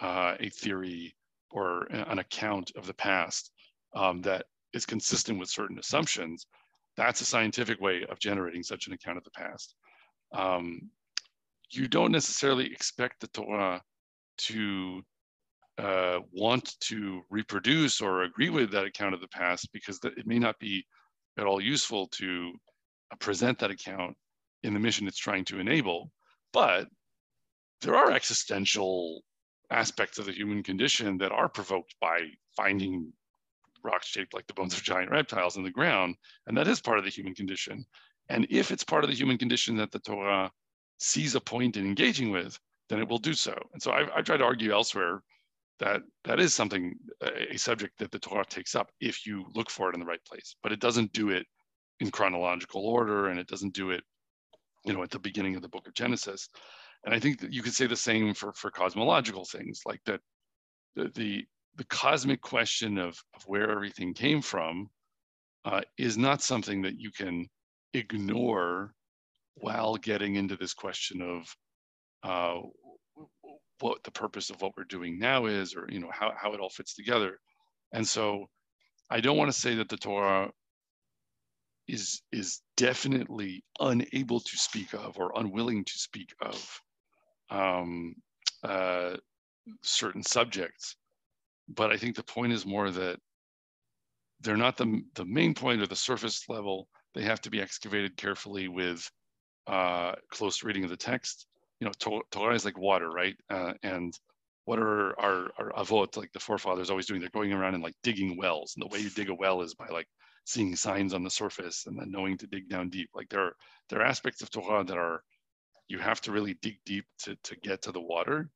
uh, a theory or an account of the past um, that is consistent with certain assumptions, that's a scientific way of generating such an account of the past. Um, you don't necessarily expect the Torah to uh, want to reproduce or agree with that account of the past because it may not be at all useful to uh, present that account in the mission it's trying to enable. But there are existential aspects of the human condition that are provoked by finding rocks shaped like the bones of giant reptiles in the ground. And that is part of the human condition. And if it's part of the human condition that the Torah sees a point in engaging with, then it will do so. And so I've, I've tried to argue elsewhere that that is something a subject that the Torah takes up if you look for it in the right place. But it doesn't do it in chronological order, and it doesn't do it, you know, at the beginning of the book of Genesis. And I think that you could say the same for for cosmological things, like that the the, the cosmic question of, of where everything came from uh, is not something that you can ignore while getting into this question of uh, what the purpose of what we're doing now is, or you know how, how it all fits together. And so I don't want to say that the Torah is is definitely unable to speak of or unwilling to speak of um, uh, certain subjects, but I think the point is more that they're not the the main point or the surface level. They have to be excavated carefully with uh, close reading of the text you know, Torah is like water, right? Uh, and what are our, our avot, like the forefathers always doing? They're going around and like digging wells. And the way you dig a well is by like seeing signs on the surface and then knowing to dig down deep. Like there are, there are aspects of Torah that are, you have to really dig deep to, to get to the water.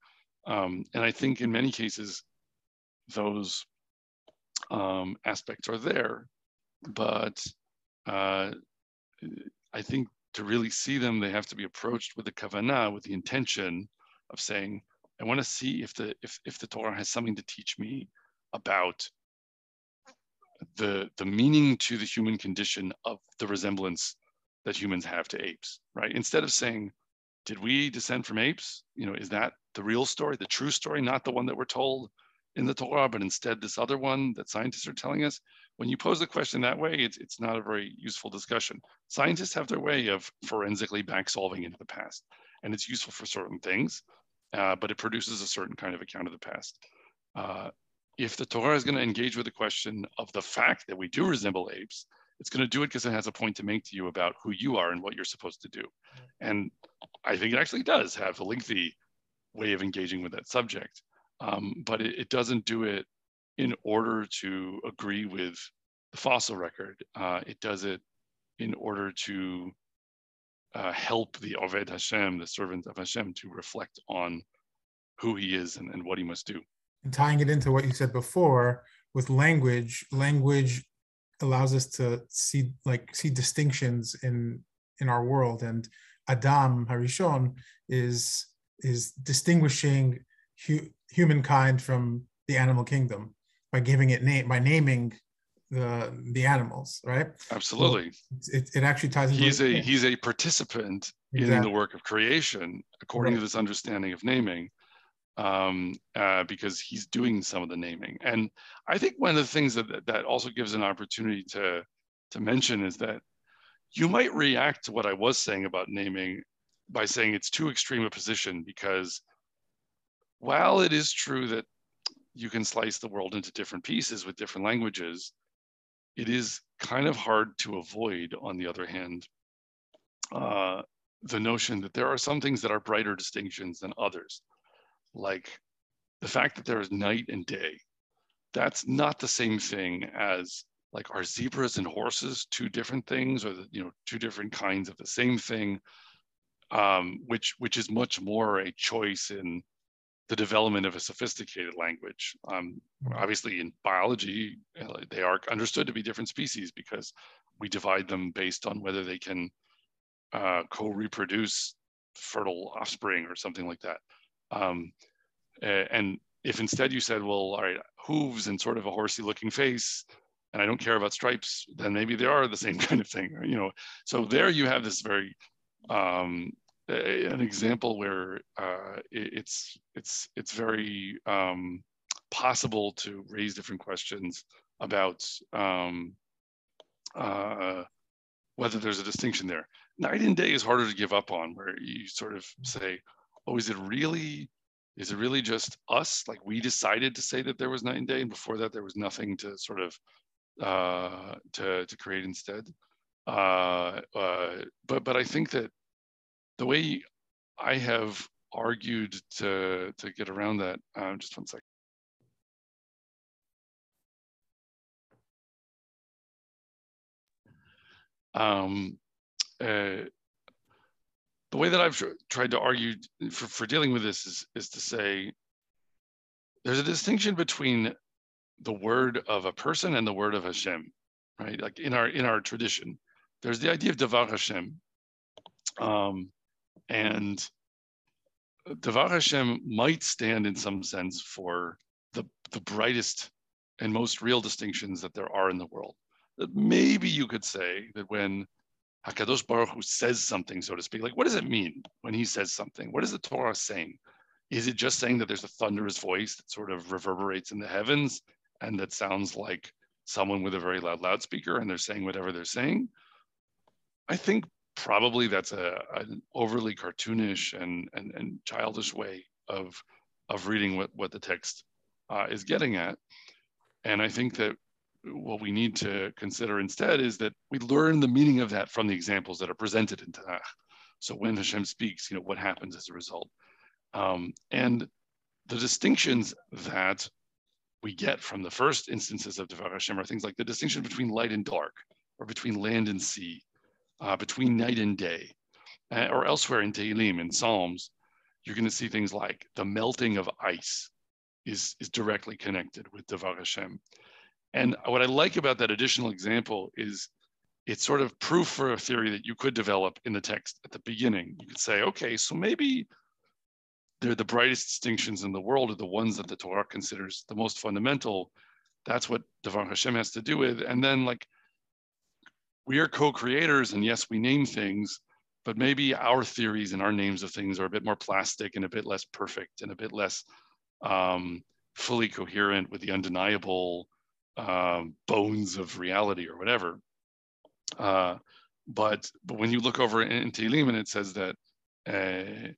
Um, and I think in many cases, those um, aspects are there, but uh, I think to really see them, they have to be approached with the kavanah, with the intention of saying, I want to see if the if, if the Torah has something to teach me about the the meaning to the human condition of the resemblance that humans have to apes, right? Instead of saying, did we descend from apes? You know, is that the real story, the true story, not the one that we're told in the Torah, but instead this other one that scientists are telling us? when you pose the question that way, it's, it's not a very useful discussion. Scientists have their way of forensically back solving into the past, and it's useful for certain things, uh, but it produces a certain kind of account of the past. Uh, if the Torah is going to engage with the question of the fact that we do resemble apes, it's going to do it because it has a point to make to you about who you are and what you're supposed to do. And I think it actually does have a lengthy way of engaging with that subject, um, but it, it doesn't do it in order to agree with the fossil record. Uh, it does it in order to uh, help the Oved Hashem, the servant of Hashem, to reflect on who he is and, and what he must do. And tying it into what you said before with language, language allows us to see like see distinctions in in our world and adam harishon is is distinguishing hu- humankind from the animal kingdom by giving it name by naming the the animals, right? Absolutely. So it, it actually ties into he's a he's a participant exactly. in the work of creation according right. to this understanding of naming um, uh, because he's doing some of the naming. And I think one of the things that that also gives an opportunity to to mention is that you might react to what I was saying about naming by saying it's too extreme a position because while it is true that you can slice the world into different pieces with different languages. It is kind of hard to avoid, on the other hand, uh, the notion that there are some things that are brighter distinctions than others, like the fact that there is night and day. That's not the same thing as like are zebras and horses two different things, or the, you know two different kinds of the same thing, um, which which is much more a choice in the development of a sophisticated language. Um, mm-hmm. obviously, in biology, they are understood to be different species because we divide them based on whether they can uh, co-reproduce fertile offspring or something like that. Um, and if instead you said, well, all right, hooves and sort of a horsey looking face, and I don't care about stripes, then maybe they are the same *laughs* kind of thing, you know. So there you have this very um, an example where uh, it's it's it's very um, possible to raise different questions about um, uh, whether there's a distinction there. Night and day is harder to give up on, where you sort of say, "Oh, is it really? Is it really just us? Like we decided to say that there was night and day, and before that there was nothing to sort of uh, to to create instead." Uh, uh, but but I think that the way I have argued to to get around that, um, just one second. Um, uh, the way that I've tried to argue for, for dealing with this is, is to say there's a distinction between the word of a person and the word of Hashem, right? Like in our in our tradition, there's the idea of Devar Hashem, um, and Devar Hashem might stand in some sense for the the brightest and most real distinctions that there are in the world. That maybe you could say that when Hakadosh Baruch Hu says something, so to speak, like what does it mean when he says something? What is the Torah saying? Is it just saying that there's a thunderous voice that sort of reverberates in the heavens and that sounds like someone with a very loud loudspeaker and they're saying whatever they're saying? I think probably that's a, an overly cartoonish and, and, and childish way of, of reading what, what the text uh, is getting at. And I think that what we need to consider instead is that we learn the meaning of that from the examples that are presented in Tanakh. So when Hashem speaks, you know, what happens as a result? Um, and the distinctions that we get from the first instances of Devar Hashem are things like the distinction between light and dark, or between land and sea, uh, between night and day, uh, or elsewhere in Tehillim, in Psalms, you're going to see things like the melting of ice is, is directly connected with Devar Hashem. And what I like about that additional example is it's sort of proof for a theory that you could develop in the text at the beginning. You could say, okay, so maybe they're the brightest distinctions in the world are the ones that the Torah considers the most fundamental. That's what Devar Hashem has to do with. And then like we are co-creators and yes, we name things, but maybe our theories and our names of things are a bit more plastic and a bit less perfect and a bit less um, fully coherent with the undeniable um, bones of reality or whatever. Uh, but, but when you look over in, in Tehillim and it says that uh,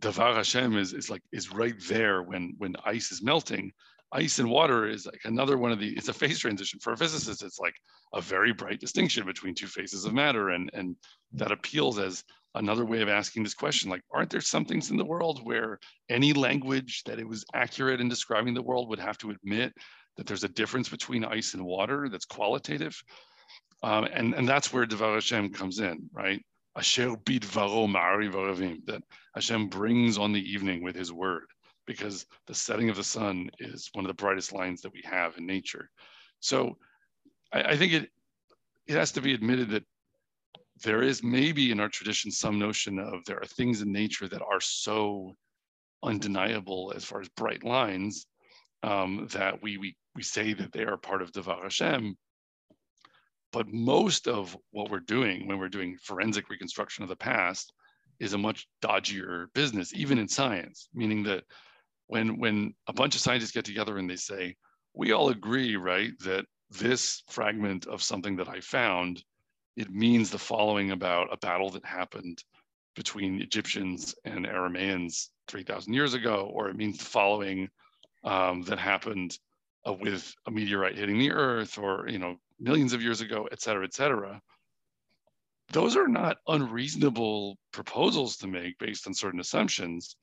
Devar Hashem is, is like is right there when when ice is melting. Ice and water is like another one of the. It's a phase transition for a physicist. It's like a very bright distinction between two phases of matter, and and that appeals as another way of asking this question. Like, aren't there some things in the world where any language that it was accurate in describing the world would have to admit that there's a difference between ice and water that's qualitative? Um, and and that's where Devar Hashem comes in, right? Asher bidvaro ma'ariv aravim, that Hashem brings on the evening with his word, because the setting of the sun is one of the brightest lines that we have in nature. So I, I think it, it has to be admitted that there is maybe in our tradition some notion of there are things in nature that are so undeniable as far as bright lines um, that we, we we say that they are part of Devar Hashem, but most of what we're doing when we're doing forensic reconstruction of the past is a much dodgier business, even in science, meaning that when when a bunch of scientists get together and they say, we all agree, right, that this fragment of something that I found, it means the following about a battle that happened between Egyptians and Aramaeans 3,000 years ago, or it means the following um, that happened uh, with a meteorite hitting the Earth, or you know millions of years ago, et cetera, et cetera. Those are not unreasonable proposals to make based on certain assumptions,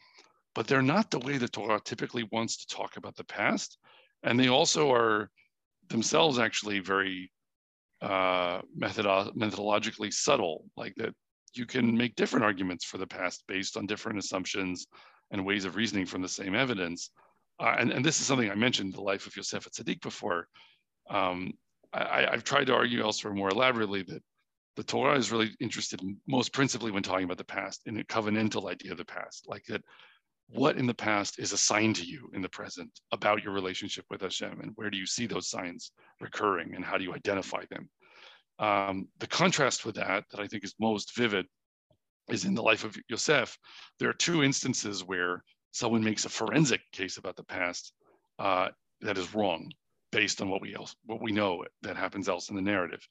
but they're not the way the Torah typically wants to talk about the past. And they also are themselves actually very uh, methodo- methodologically subtle, like that you can make different arguments for the past based on different assumptions and ways of reasoning from the same evidence. Uh, and, and this is something I mentioned the life of Yosef Atzadik before. Um, I, have tried to argue elsewhere more elaborately that the Torah is really interested in, most principally when talking about the past in a covenantal idea of the past, like that what in the past is assigned to you in the present about your relationship with Hashem and where do you see those signs recurring and how do you identify them? Um, the contrast with that, that I think is most vivid, is in the life of Yosef. There are two instances where someone makes a forensic case about the past uh, that is wrong based on what we else what we know that happens else in the narrative.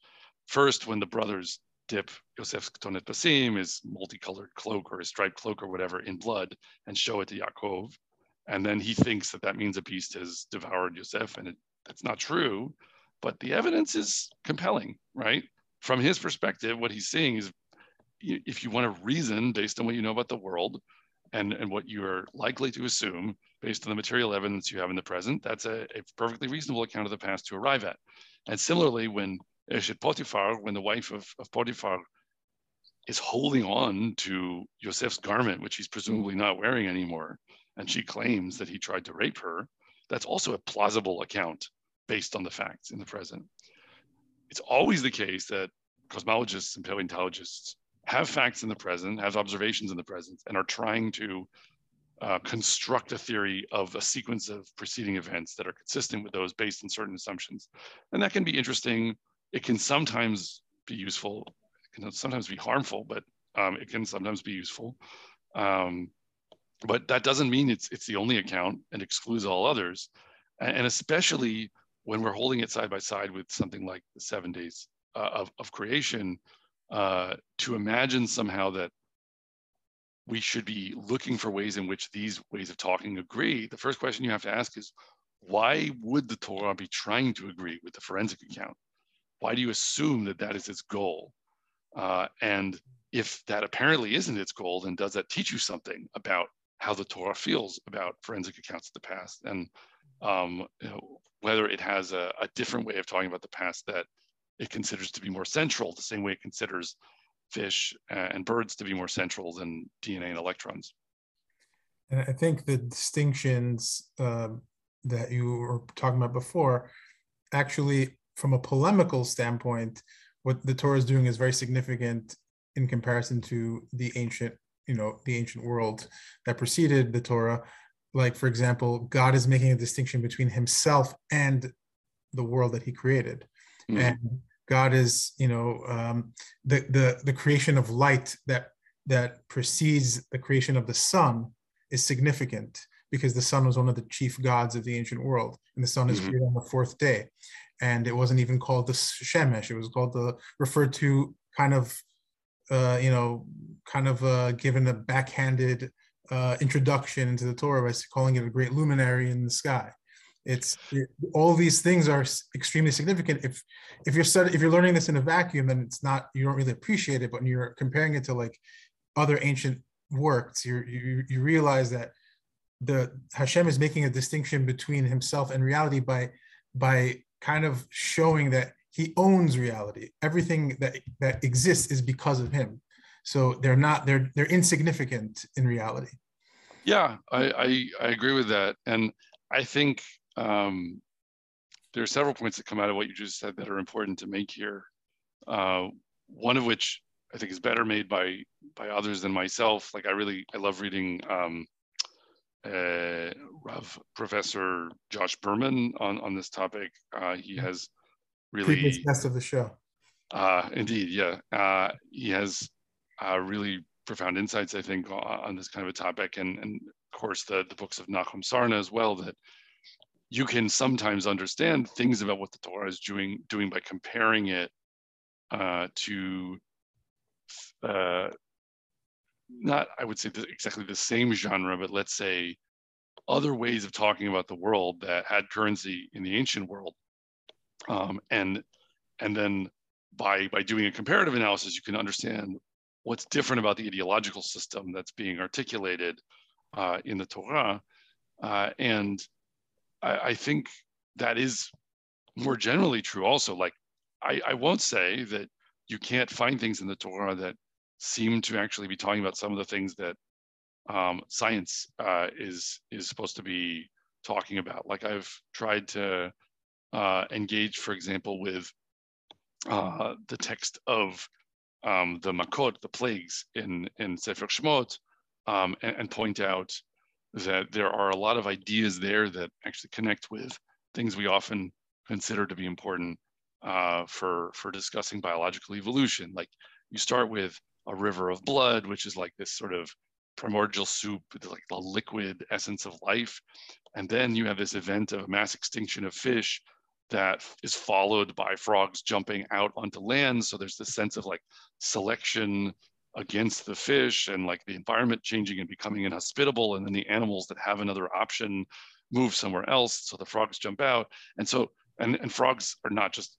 First, when the brothers dip Yosef's Ketonet Passim, his multicolored cloak or his striped cloak or whatever, in blood and show it to Yaakov, and then he thinks that that means a beast has devoured Yosef, and it, that's not true. But the evidence is compelling, right? From his perspective, what he's seeing is if you want to reason based on what you know about the world and, and what you are likely to assume, based on the material evidence you have in the present, that's a, a perfectly reasonable account of the past to arrive at. And similarly, when Eshet Potiphar, when the wife of, of Potiphar is holding on to Yosef's garment, which he's presumably not wearing anymore, and she claims that he tried to rape her, that's also a plausible account based on the facts in the present. It's always the case that cosmologists and paleontologists have facts in the present, have observations in the present, and are trying to uh, construct a theory of a sequence of preceding events that are consistent with those based on certain assumptions. And that can be interesting. It can sometimes be useful. It can sometimes be harmful, but um, it can sometimes be useful. Um, but that doesn't mean it's it's the only account and excludes all others. And, and especially when we're holding it side by side with something like the seven days uh, of, of creation, uh, to imagine somehow that we should be looking for ways in which these ways of talking agree. The first question you have to ask is, why would the Torah be trying to agree with the forensic account? Why do you assume that that is its goal? Uh, and if that apparently isn't its goal, then does that teach you something about how the Torah feels about forensic accounts of the past and um, you know, whether it has a, a, different way of talking about the past that it considers to be more central, the same way it considers fish and birds to be more central than DNA and electrons. And I think the distinctions uh, that you were talking about before, actually, from a polemical standpoint, what the Torah is doing is very significant in comparison to the ancient, you know, the ancient world that preceded the Torah. Like, for example, God is making a distinction between himself and the world that he created. Mm-hmm. And God is, you know, um, the the the creation of light that that precedes the creation of the sun is significant because the sun was one of the chief gods of the ancient world, and the sun is mm-hmm. created on the fourth day, and it wasn't even called the shemesh; it was called the referred to kind of, uh, you know, kind of uh, given a backhanded uh, introduction into the Torah by calling it a great luminary in the sky it's it, all these things are extremely significant. If if you're studying if you're learning this in a vacuum then it's not you don't really appreciate it but when you're comparing it to like other ancient works you you, you realize that the hashem is making a distinction between himself and reality by by kind of showing that he owns reality. Everything that that exists is because of him. So they're not they're they're insignificant in reality. Yeah i i, I agree with that. And i think um, there are several points that come out of what you just said that are important to make here. Uh, one of which I think is better made by by others than myself. Like I really I love reading um, uh, Rav Professor Josh Berman on on this topic. Uh, he has really previous guest of the show. Uh, indeed, yeah. Uh, he has uh, really profound insights, I think, on, on this kind of a topic, and and of course the the books of Nachum Sarna as well that you can sometimes understand things about what the Torah is doing, doing by comparing it uh, to uh, not, I would say, the, exactly the same genre, but let's say other ways of talking about the world that had currency in the ancient world. Um, and and then by by doing a comparative analysis, you can understand what's different about the ideological system that's being articulated uh, in the Torah. Uh, and I, I think that is more generally true also. Like, I, I won't say that you can't find things in the Torah that seem to actually be talking about some of the things that um, science uh, is is supposed to be talking about. Like I've tried to uh, engage, for example, with uh, the text of um, the Makot, the plagues in in Sefer Shemot, um, and, and, point out that there are a lot of ideas there that actually connect with things we often consider to be important uh, for for discussing biological evolution. Like you start with a river of blood, which is like this sort of primordial soup, like the liquid essence of life, and then you have this event of mass extinction of fish that is followed by frogs jumping out onto land. So there's this sense of like selection against the fish and like the environment changing and becoming inhospitable and then the animals that have another option move somewhere else so the frogs jump out. And so and, and frogs are not just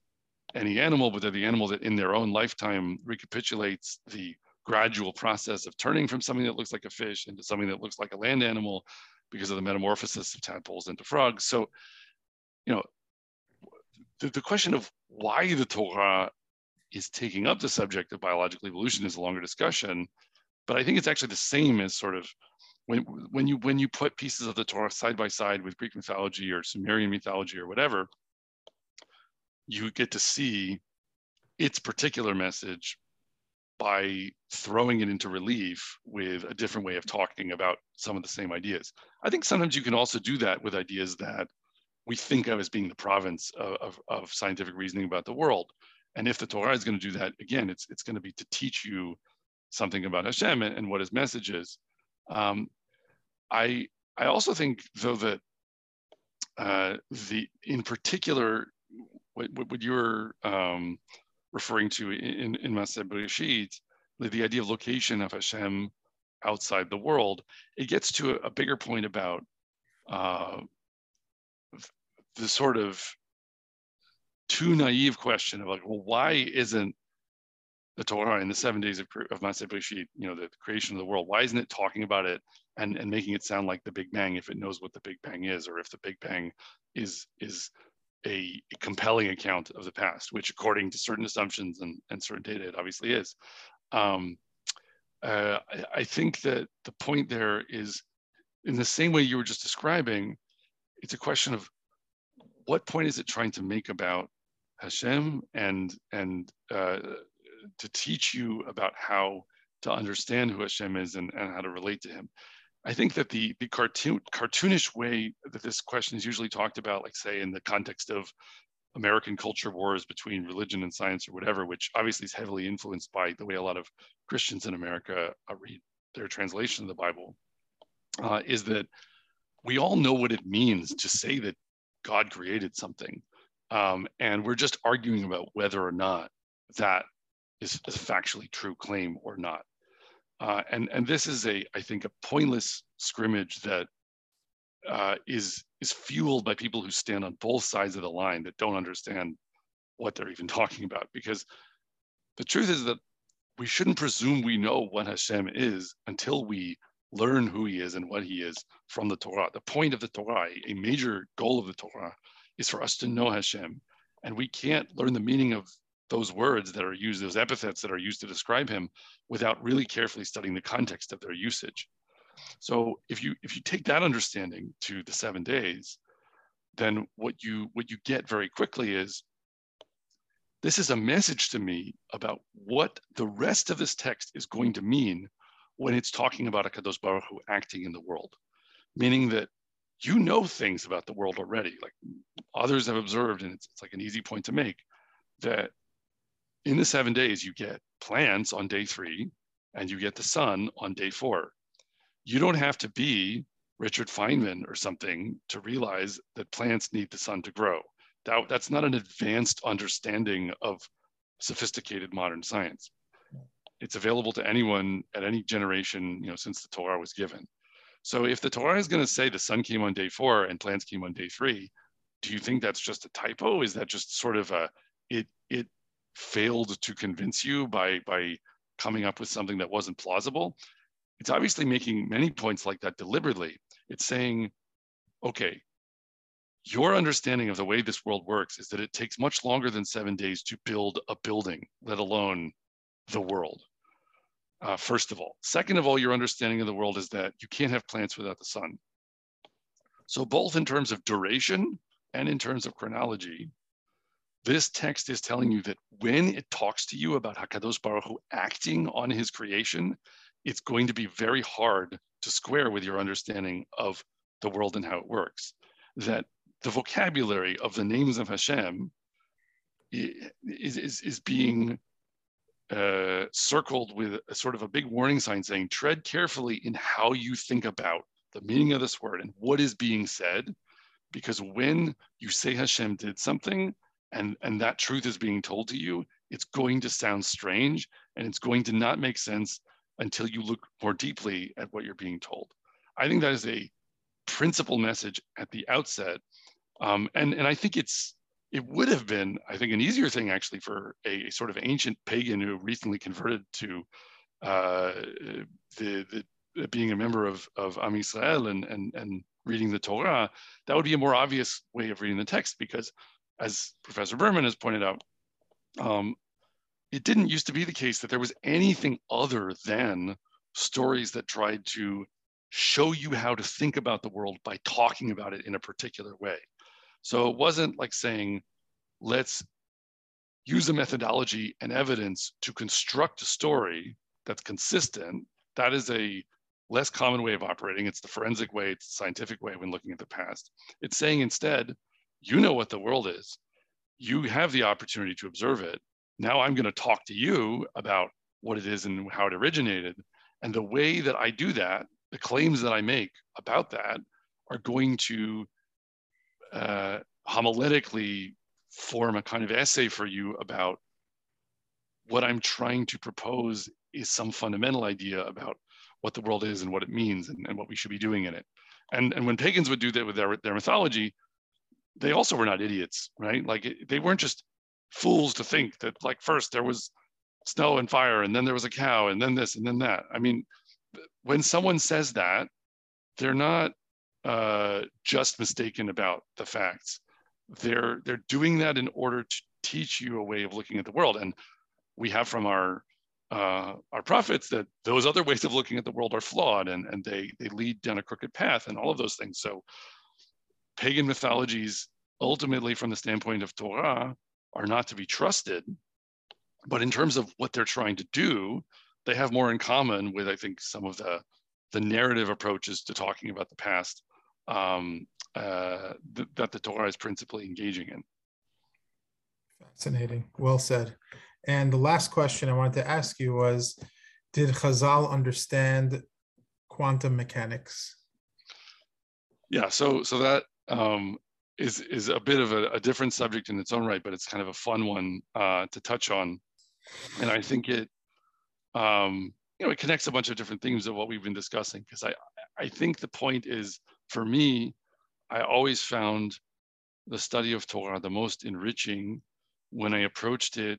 any animal but they're the animal that in their own lifetime recapitulates the gradual process of turning from something that looks like a fish into something that looks like a land animal because of the metamorphosis of tadpoles into frogs. So you know the, the question of why the torah is taking up the subject of biological evolution is a longer discussion, but I think it's actually the same as sort of when when you when you put pieces of the Torah side by side with Greek mythology or Sumerian mythology or whatever, you get to see its particular message by throwing it into relief with a different way of talking about some of the same ideas. I think sometimes you can also do that with ideas that we think of as being the province of, of, of scientific reasoning about the world. And if the Torah is going to do that, again, it's, it's going to be to teach you something about Hashem and, and what his message is. Um, I, I also think, though, that uh, the in particular, what, what you're um, referring to in, in Maseh Bereshit, the idea of location of Hashem outside the world, it gets to a, a bigger point about uh, the sort of too naive question of like, well, why isn't the Torah in the seven days of, of Maseh Bereshit, you know, the creation of the world, why isn't it talking about it and, and making it sound like the Big Bang if it knows what the Big Bang is, or if the Big Bang is is a, a compelling account of the past, which according to certain assumptions and, and certain data, it obviously is. Um, uh, I, I think that the point there is in the same way you were just describing, it's a question of what point is it trying to make about Hashem and and uh, to teach you about how to understand who Hashem is and, and how to relate to him. I think that the the cartoon cartoonish way that this question is usually talked about, like say in the context of American culture wars between religion and science or whatever, which obviously is heavily influenced by the way a lot of Christians in America uh, read their translation of the Bible, uh, is that we all know what it means to say that God created something. Um, and we're just arguing about whether or not that is a factually true claim or not. Uh, and, and this is a, I think, a pointless scrimmage that uh, is is fueled by people who stand on both sides of the line that don't understand what they're even *laughs* talking about. Because the truth is that we shouldn't presume we know what Hashem is until we learn who he is and what he is from the Torah. The point of the Torah, a major goal of the Torah, is for us to know Hashem. And we can't learn the meaning of those words that are used, those epithets that are used to describe him, without really carefully studying the context of their usage. So if you if you take that understanding to the seven days, then what you what you get very quickly is this is a message to me about what the rest of this text is going to mean when it's talking about Hakadosh Baruch Hu acting in the world, meaning that you know things about the world already, like others have observed, and it's, it's like an easy point to make that in the seven days, you get plants on day three and you get the sun on day four. You don't have to be Richard Feynman or something to realize that plants need the sun to grow. That, that's not an advanced understanding of sophisticated modern science. It's available to anyone at any generation, you know, since the Torah was given. So if the Torah is going to say the sun came on day four and plants came on day three, do you think that's just a typo? Is that just sort of a it it failed to convince you by by coming up with something that wasn't plausible? It's obviously making many points like that deliberately. It's saying, okay, your understanding of the way this world works is that it takes much longer than seven days to build a building, let alone the world. Uh, first of all. Second of all, your understanding of the world is that you can't have plants without the sun. So both in terms of duration and in terms of chronology, this text is telling you that when it talks to you about Hakadosh Baruch Hu acting on his creation, it's going to be very hard to square with your understanding of the world and how it works. That the vocabulary of the names of Hashem is, is, is being uh, circled with a sort of a big warning sign saying, tread carefully in how you think about the meaning of this word and what is being said. Because when you say Hashem did something and, and that truth is being told to you, it's going to sound strange and it's going to not make sense until you look more deeply at what you're being told. I think that is a principal message at the outset. Um, and, and I think it's it would have been, I think, an easier thing actually for a, sort of ancient pagan who recently converted to uh, the, the being a member of, of Am Yisrael and, and, and reading the Torah, that would be a more obvious way of reading the text because, as Professor Berman has pointed out, um, it didn't used to be the case that there was anything other than stories that tried to show you how to think about the world by talking about it in a particular way. So it wasn't like saying, let's use a methodology and evidence to construct a story that's consistent. That is a less common way of operating. It's the forensic way, it's the scientific way when looking at the past. It's saying instead, you know what the world is. You have the opportunity to observe it. Now I'm going to talk to you about what it is and how it originated. And the way that I do that, the claims that I make about that are going to uh, homiletically form a kind of essay for you about what I'm trying to propose is some fundamental idea about what the world is and what it means and, and what we should be doing in it. And, and when pagans would do that with their, their mythology, they also were not idiots, right? Like it, they weren't just fools to think that like first there was snow and fire and then there was a cow and then this and then that. I mean, when someone says that, they're not uh, just mistaken about the facts. They're they're doing that in order to teach you a way of looking at the world. And we have from our uh, our prophets that those other ways of looking at the world are flawed and, and they they lead down a crooked path and all of those things. So pagan mythologies ultimately from the standpoint of Torah are not to be trusted. But in terms of what they're trying to do, they have more in common with, I think, some of the, the narrative approaches to talking about the past um, uh, th- that the Torah is principally engaging in. Fascinating. Well said. And the last question I wanted to ask you was Did Chazal understand quantum mechanics? Yeah, so so that um, is is a bit of a, a, different subject in its own right, but it's kind of a fun one uh, to touch on. And I think it um, you know, it connects a bunch of different themes of what we've been discussing. Because I, I think the point is, for me, I always found the study of Torah the most enriching when I approached it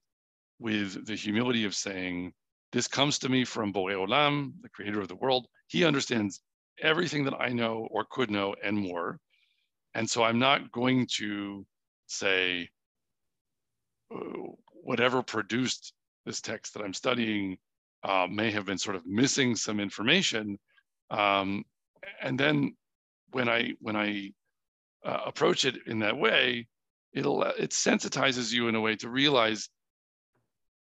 with the humility of saying, this comes to me from Borei Olam, the creator of the world. He understands everything that I know or could know and more. And so I'm not going to say, whatever produced this text that I'm studying uh, may have been sort of missing some information. Um, and then when I when I uh, approach it in that way, it'll it sensitizes you in a way to realize,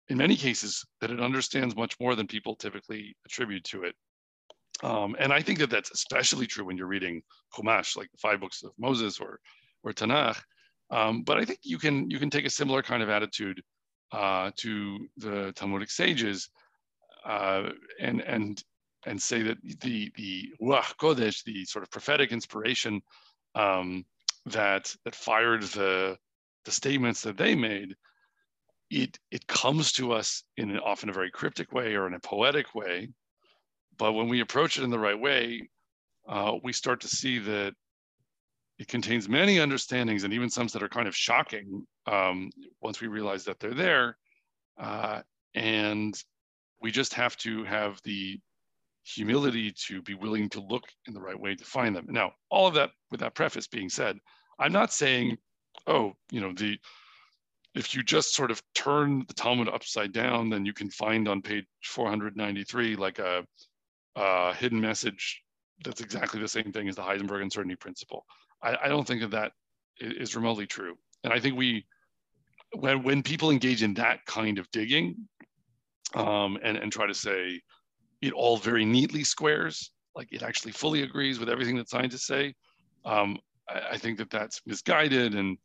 in many cases, that it understands much more than people typically attribute to it. Um, and I think that that's especially true when you're reading Chumash, like the five books of Moses or or Tanakh. Um, but I think you can you can take a similar kind of attitude uh, to the Talmudic sages uh, and and and say that the the Ruach Kodesh, the sort of prophetic inspiration um, that that fired the the statements that they made, it it comes to us in an, often a very cryptic way or in a poetic way, but when we approach it in the right way, uh, we start to see that it contains many understandings and even some that are kind of shocking um, once we realize that they're there. Uh, and we just have to have the humility to be willing to look in the right way to find them. Now, all of that with that preface being said, I'm not saying, oh, you know, the if you just sort of turn the Talmud upside down, then you can find on page 493 like a, a hidden message that's exactly the same thing as the Heisenberg uncertainty principle. I, I don't think that that is remotely true. And I think we, when when people engage in that kind of digging, um, and, and try to say it all very neatly squares, like it actually fully agrees with everything that scientists say. Um, I, I, think that that's misguided and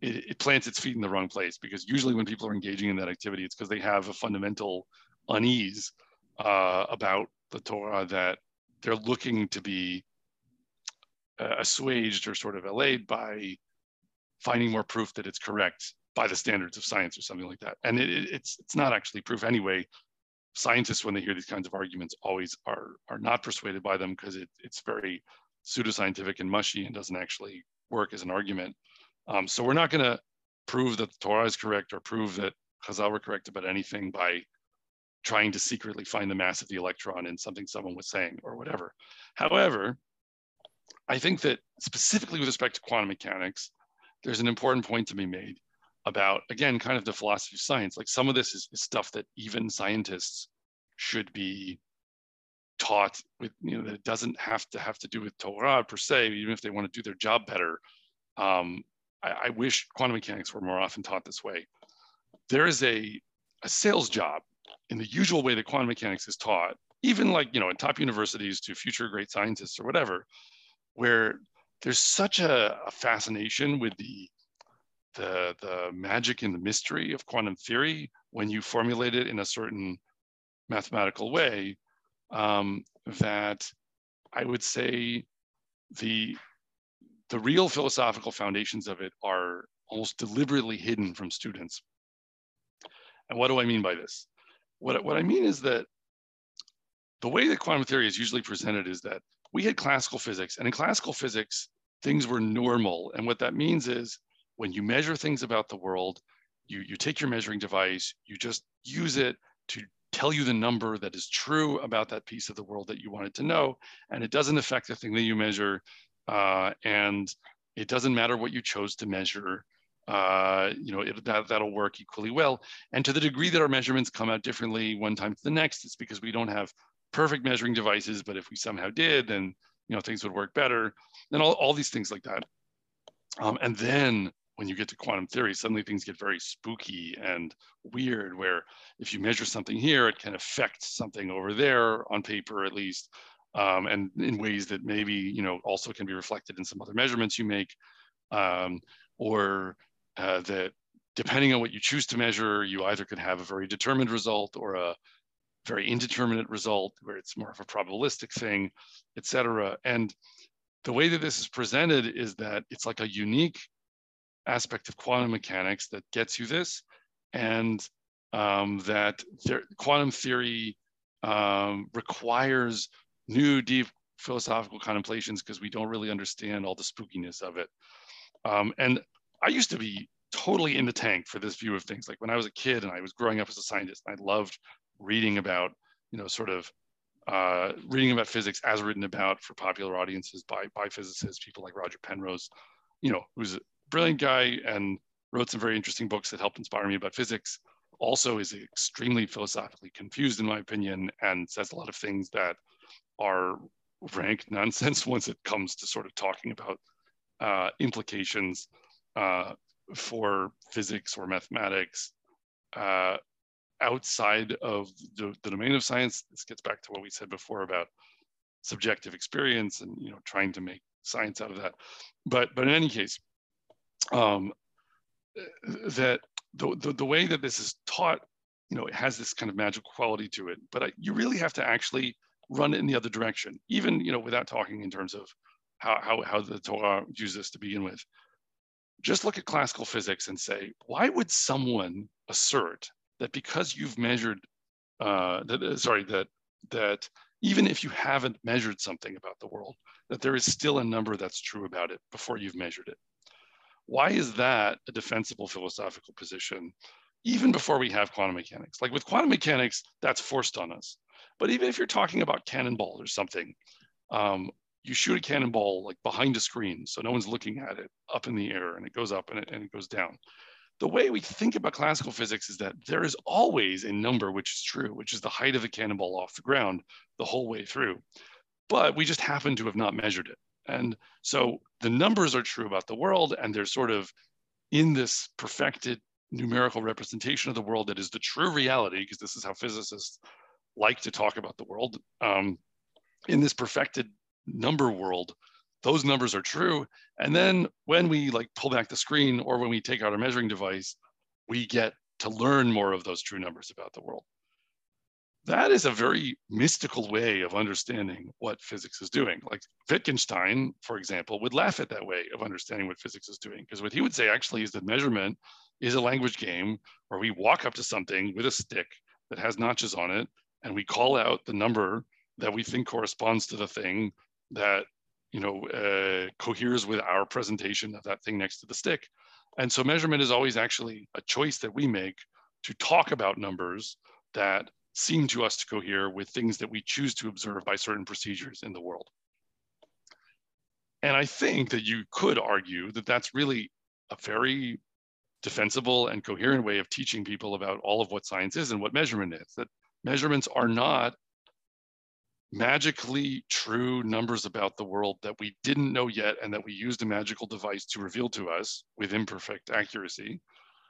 it, it, plants its feet in the wrong place because usually when people are engaging in that activity, it's because they have a fundamental unease uh, about the Torah that they're looking to be uh, assuaged or sort of allayed by finding more proof that it's correct by the standards of science or something like that. And it, it, it's it's not actually proof anyway. Scientists, when they hear these kinds of arguments, always are are not persuaded by them because it, it's very pseudoscientific and mushy and doesn't actually work as an argument. Um, so we're not going to prove that the Torah is correct or prove that Chazal were correct about anything by trying to secretly find the mass of the electron in something someone was saying or whatever. However, I think that specifically with respect to quantum mechanics, there's an important point to be made about again kind of the philosophy of science like some of this is, is stuff that even scientists should be taught with, you know, that it doesn't have to have to do with Torah per se, even if they want to do their job better. Um, I, I wish quantum mechanics were more often taught this way. There is a, a sales job in the usual way that quantum mechanics is taught, even like, you know, in top universities to future great scientists or whatever, where there's such a, a fascination with the, the, the magic and the mystery of quantum theory when you formulate it in a certain mathematical way um, that I would say the the real philosophical foundations of it are almost deliberately hidden from students. And what do I mean by this? What, what I mean is that the way that quantum theory is usually presented is that we had classical physics, and in classical physics, things were normal. And what that means is when you measure things about the world, you, you take your measuring device, you just use it to tell you the number that is true about that piece of the world that you wanted to know. And it doesn't affect the thing that you measure. Uh, and it doesn't matter what you chose to measure. Uh, you know, it, that, that'll work equally well. And to the degree that our measurements come out differently one time to the next, it's because we don't have perfect measuring devices, but if we somehow did, then, you know, things would work better. And all, all these things like that. Um, and then when you get to quantum theory, suddenly things get very spooky and weird, where if you measure something here, it can affect something over there on paper, at least, um, and in ways that maybe, you know, also can be reflected in some other measurements you make, um, or uh, that depending on what you choose to measure, you either could have a very determined result or a very indeterminate result where it's more of a probabilistic thing, et cetera. And the way that this is presented is that it's like a unique aspect of quantum mechanics that gets you this, and um, that there, quantum theory um, requires new deep philosophical contemplations because we don't really understand all the spookiness of it. Um, and I used to be totally in the tank for this view of things. Like when I was a kid and I was growing up as a scientist, I loved reading about, you know, sort of uh, reading about physics as written about for popular audiences by, by physicists, people like Roger Penrose, you know, who's brilliant guy and wrote some very interesting books that helped inspire me about physics. Also, is extremely philosophically confused, in my opinion, and says a lot of things that are rank nonsense *laughs* once it comes to sort of talking about uh, implications uh, for physics or mathematics uh, outside of the, the domain of science. This gets back to what we said before about subjective experience and you know trying to make science out of that. But but in any case, um, that the, the, the way that this is taught, you know, it has this kind of magical quality to it, but I, you really have to actually run it in the other direction, even, you know, without talking in terms of how, how, how the Torah uses this to begin with. Just look at classical physics and say, why would someone assert that because you've measured, uh, that, sorry, that, that even if you haven't measured something about the world, that there is still a number that's true about it before you've measured it. Why is that a defensible philosophical position, even before we have quantum mechanics? Like with quantum mechanics, that's forced on us. But even if you're talking about cannonball or something, um, you shoot a cannonball like behind a screen, so no one's looking at it up in the air, and it goes up and it, and it goes down. The way we think about classical physics is that there is always a number which is true, which is the height of the cannonball off the ground the whole way through. But we just happen to have not measured it. And so the numbers are true about the world, and they're sort of in this perfected numerical representation of the world that is the true reality, because this is how physicists like to talk about the world. Um, in this perfected number world, those numbers are true. And then when we like pull back the screen or when we take out our measuring device, we get to learn more of those true numbers about the world that is a very mystical way of understanding what physics is doing. Like Wittgenstein, for example, would laugh at that way of understanding what physics is doing. Because what he would say actually is that measurement is a language game where we walk up to something with a stick that has notches on it, and we call out the number that we think corresponds to the thing that you know uh, coheres with our presentation of that thing next to the stick. And so measurement is always actually a choice that we make to talk about numbers that seem to us to cohere with things that we choose to observe by certain procedures in the world. And I think that you could argue that that's really a very defensible and coherent way of teaching people about all of what science is and what measurement is, that measurements are not magically true numbers about the world that we didn't know yet and that we used a magical device to reveal to us with imperfect accuracy,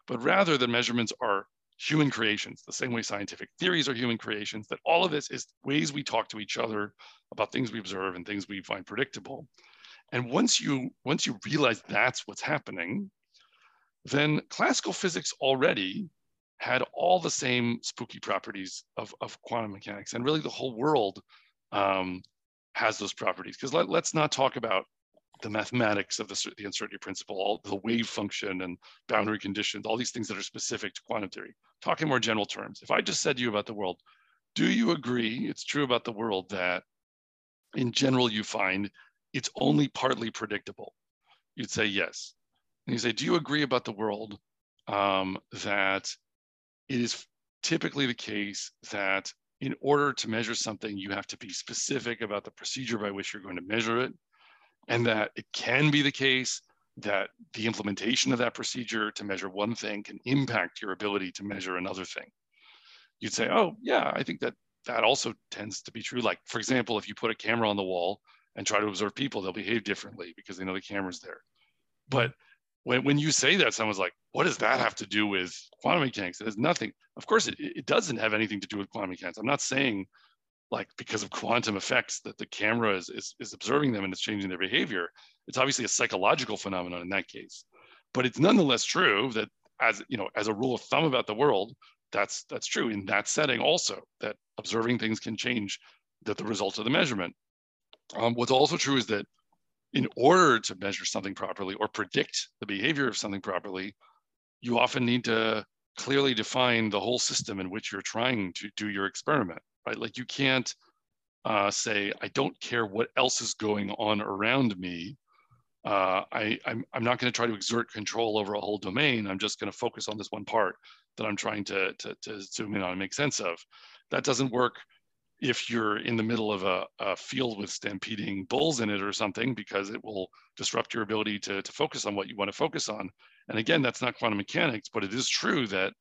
but rather the measurements are human creations, the same way scientific theories are human creations, that all of this is ways we talk to each other about things we observe and things we find predictable. And once you once you realize that's what's happening, then classical physics already had all the same spooky properties of, of quantum mechanics. And really the whole world um, has those properties. Because let, us not talk about the mathematics of the, the uncertainty principle, all the wave function and boundary conditions, all these things that are specific to quantum theory. Talking more general terms, if I just said to you about the world, do you agree it's true about the world that in general you find it's only partly predictable? You'd say yes. And you say, do you agree about the world um, that it is typically the case that in order to measure something, you have to be specific about the procedure by which you're going to measure it, and that it can be the case that the implementation of that procedure to measure one thing can impact your ability to measure another thing. You'd say, oh, yeah, I think that that also tends to be true. Like, for example, if you put a camera on the wall and try to observe people, they'll behave differently because they know the camera's there. But when, when you say that, someone's like, what does that have to do with quantum mechanics? It has nothing. Of course, it, it doesn't have anything to do with quantum mechanics. I'm not saying like because of quantum effects that the camera is, is, is observing them and it's changing their behavior. It's obviously a psychological phenomenon in that case. But it's nonetheless true that as you know, as a rule of thumb about the world, that's that's true in that setting also, that observing things can change that the results of the measurement. Um, what's also true is that in order to measure something properly or predict the behavior of something properly, you often need to clearly define the whole system in which you're trying to do your experiment, right? Like you can't uh, say, I don't care what else is going on around me. Uh, I, I'm, I'm not going to try to exert control over a whole domain. I'm just going to focus on this one part that I'm trying to, to, to zoom in on and make sense of. That doesn't work if you're in the middle of a, a, field with stampeding bulls in it or something, because it will disrupt your ability to, to focus on what you want to focus on. And again, that's not quantum mechanics, but it is true that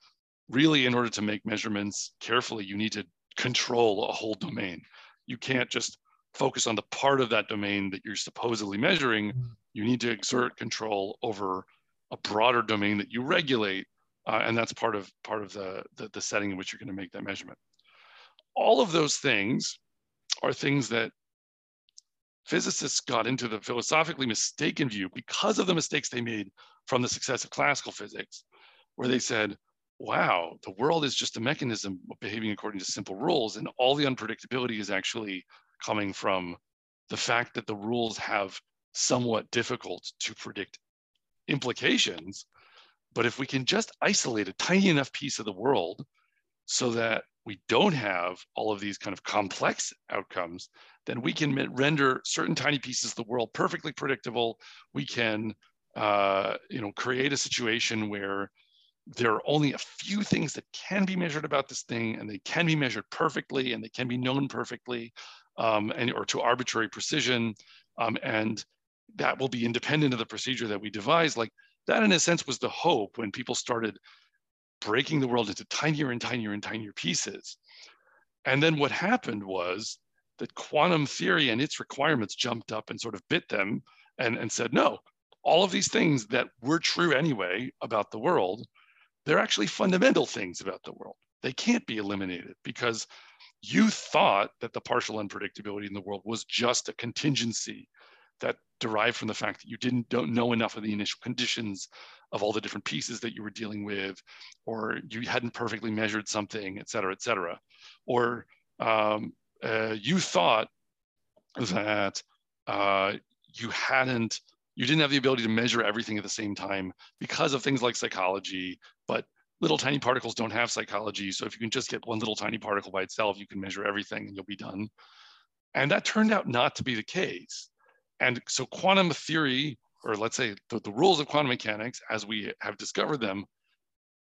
really in order to make measurements carefully, you need to control a whole domain. You can't just focus on the part of that domain that you're supposedly measuring. Mm-hmm. You need to exert control over a broader domain that you regulate. Uh, and that's part of part of the, the, the setting in which you're going to make that measurement all of those things are things that physicists got into the philosophically mistaken view because of the mistakes they made from the success of classical physics, where they said, wow, the world is just a mechanism behaving according to simple rules, and all the unpredictability is actually coming from the fact that the rules have somewhat difficult to predict implications. But if we can just isolate a tiny enough piece of the world so that we don't have all of these kind of complex outcomes, then we can render certain tiny pieces of the world perfectly predictable. We can, uh, you know, create a situation where there are only a few things that can be measured about this thing, and they can be measured perfectly, and they can be known perfectly, um, and or to arbitrary precision, um, and that will be independent of the procedure that we devise. Like that, in a sense, was the hope when people started breaking the world into tinier and tinier and tinier pieces. And then what happened was that quantum theory and its requirements jumped up and sort of bit them and, and said, no, all of these things that were true anyway about the world, they're actually fundamental things about the world. They can't be eliminated because you thought that the partial unpredictability in the world was just a contingency that derived from the fact that you didn't don't know enough of the initial conditions of all the different pieces that you were dealing with, or you hadn't perfectly measured something, et cetera, et cetera. Or um, uh, you thought that uh, you hadn't, you didn't have the ability to measure everything at the same time because of things like psychology, but little tiny particles don't have psychology. So if you can just get one little tiny particle by itself, you can measure everything and you'll be done. And that turned out not to be the case. And so quantum theory or let's say the, the rules of quantum mechanics as we have discovered them,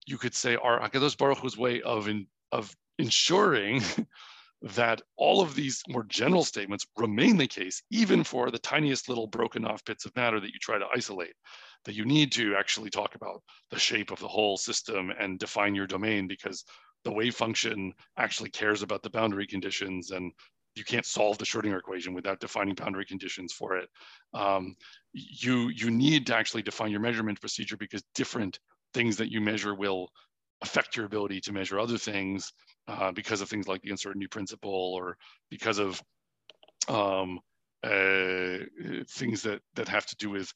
you could say are Hakadosh Baruch Hu's way of in, of ensuring *laughs* that all of these more general statements remain the case, even for the tiniest little broken off bits of matter that you try to isolate. That you need to actually talk about the shape of the whole system and define your domain because the wave function actually cares about the boundary conditions and you can't solve the Schrodinger equation without defining boundary conditions for it. Um, you you need to actually define your measurement procedure because different things that you measure will affect your ability to measure other things uh, because of things like the uncertainty principle or because of um, uh, things that that have to do with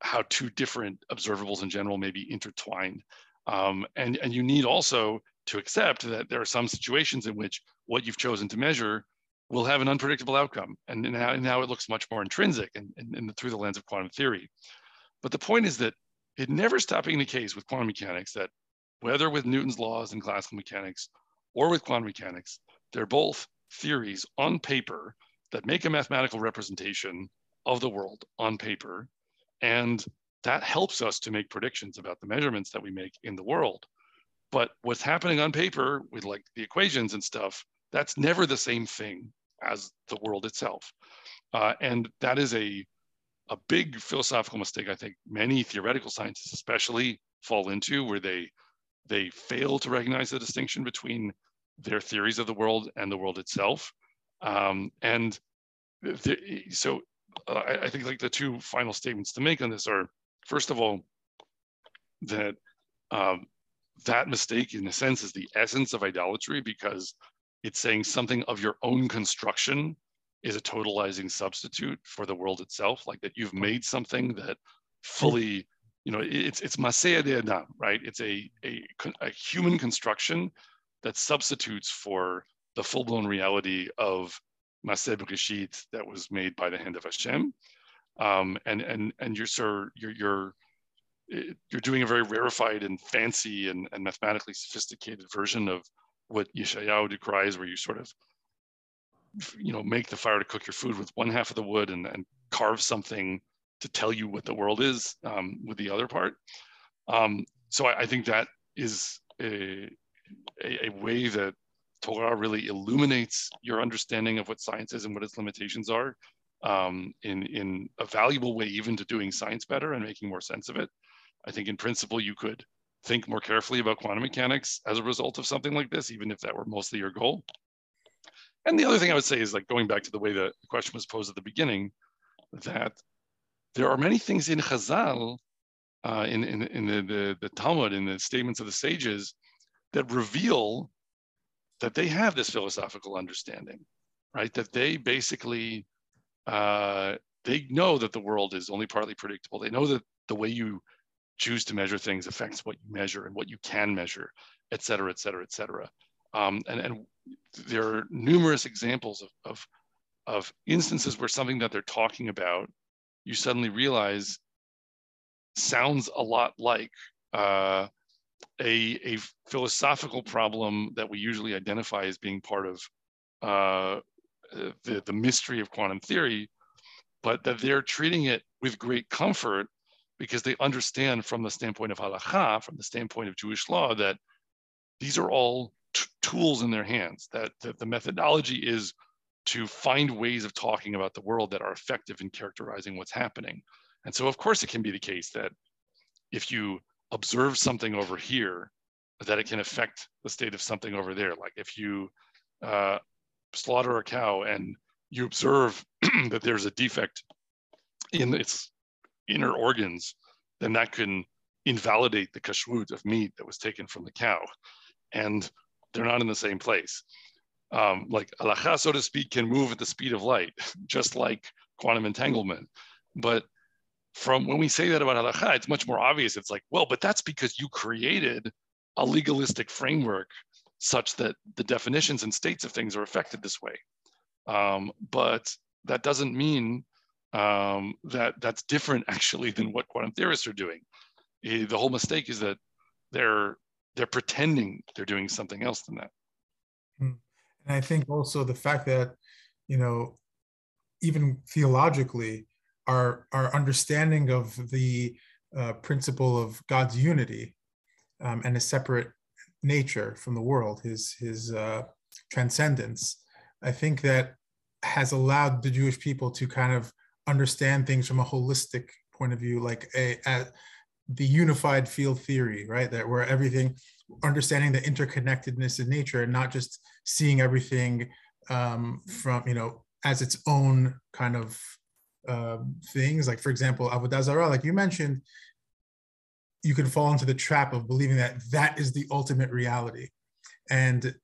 how two different observables in general may be intertwined. Um, and, and you need also to accept that there are some situations in which what you've chosen to measure will have an unpredictable outcome. And now, now it looks much more intrinsic and, and, and through the lens of quantum theory. But the point is that it never stopped being the case with quantum mechanics that whether with Newton's laws in classical mechanics or with quantum mechanics, they're both theories on paper that make a mathematical representation of the world on paper and that helps us to make predictions about the measurements that we make in the world. But what's happening on paper with like the equations and stuff, that's never the same thing as the world itself. Uh, and that is a, a big philosophical mistake I think many theoretical scientists especially fall into where they, they fail to recognize the distinction between their theories of the world and the world itself. Um, and so uh, I, I, think like the two final statements to make on this are, first of all, that um, that mistake in a sense is the essence of idolatry because it's saying something of your own construction is a totalizing substitute for the world itself, like that you've made something that fully, you know, it's it's maseh yedei adam, right? It's a, a, a human construction that substitutes for the full-blown reality of Maseh Bereshit that was made by the hand of Hashem. Um, and and and you're so you're you're you're doing a very rarefied and fancy and, and mathematically sophisticated version of what Yeshayahu decries, where you sort of you know make the fire to cook your food with one half of the wood and, and carve something to tell you what the world is um, with the other part. Um, so I, I, think that is a, a, a way that Torah really illuminates your understanding of what science is and what its limitations are um, in, in a valuable way, even to doing science better and making more sense of it. I think in principle, you could think more carefully about quantum mechanics as a result of something like this, even if that were mostly your goal. And the other thing I would say is like going back to the way the question was posed at the beginning, that there are many things in Chazal, uh, in, in, in the, the, the Talmud, in the statements of the sages, that reveal that they have this philosophical understanding, right? That they basically uh, they know that the world is only partly predictable. They know that the way you choose to measure things affects what you measure and what you can measure, et cetera, et cetera, et cetera. Um, and, and there are numerous examples of, of, of instances where something that they're talking about, you suddenly realize sounds a lot like uh, a, a philosophical problem that we usually identify as being part of uh, the, the mystery of quantum theory, but that they're treating it with great comfort because they understand from the standpoint of halacha, from the standpoint of Jewish law, that these are all tools in their hands, that, that the methodology is to find ways of talking about the world that are effective in characterizing what's happening. And so, of course, it can be the case that if you observe something over here, that it can affect the state of something over there. Like if you uh, slaughter a cow and you observe *clears throat* that there's a defect in its inner organs, then that can invalidate the kashrut of meat that was taken from the cow. And they're not in the same place. Um, like halacha, so to speak, can move at the speed of light, *laughs* just like quantum entanglement. But from when we say that about halacha, it's much more obvious. It's like, well, but that's because you created a legalistic framework such that the definitions and states of things are affected this way. Um, but that doesn't mean um, that that's different *laughs* actually than what quantum theorists are doing. Eh, the whole mistake is that they're they're pretending they're doing something else than that. Hmm. And I think also the fact that you know even theologically our our understanding of the uh, principle of God's unity um, and his separate nature from the world, his his uh, transcendence, I think that has allowed the Jewish people to kind of understand things from a holistic point of view, like a, a the unified field theory, right? That where everything, understanding the interconnectedness in nature, and not just seeing everything um, from you know as its own kind of uh, things. Like for example, Avodah Zarah, like you mentioned, you can fall into the trap of believing that that is the ultimate reality, and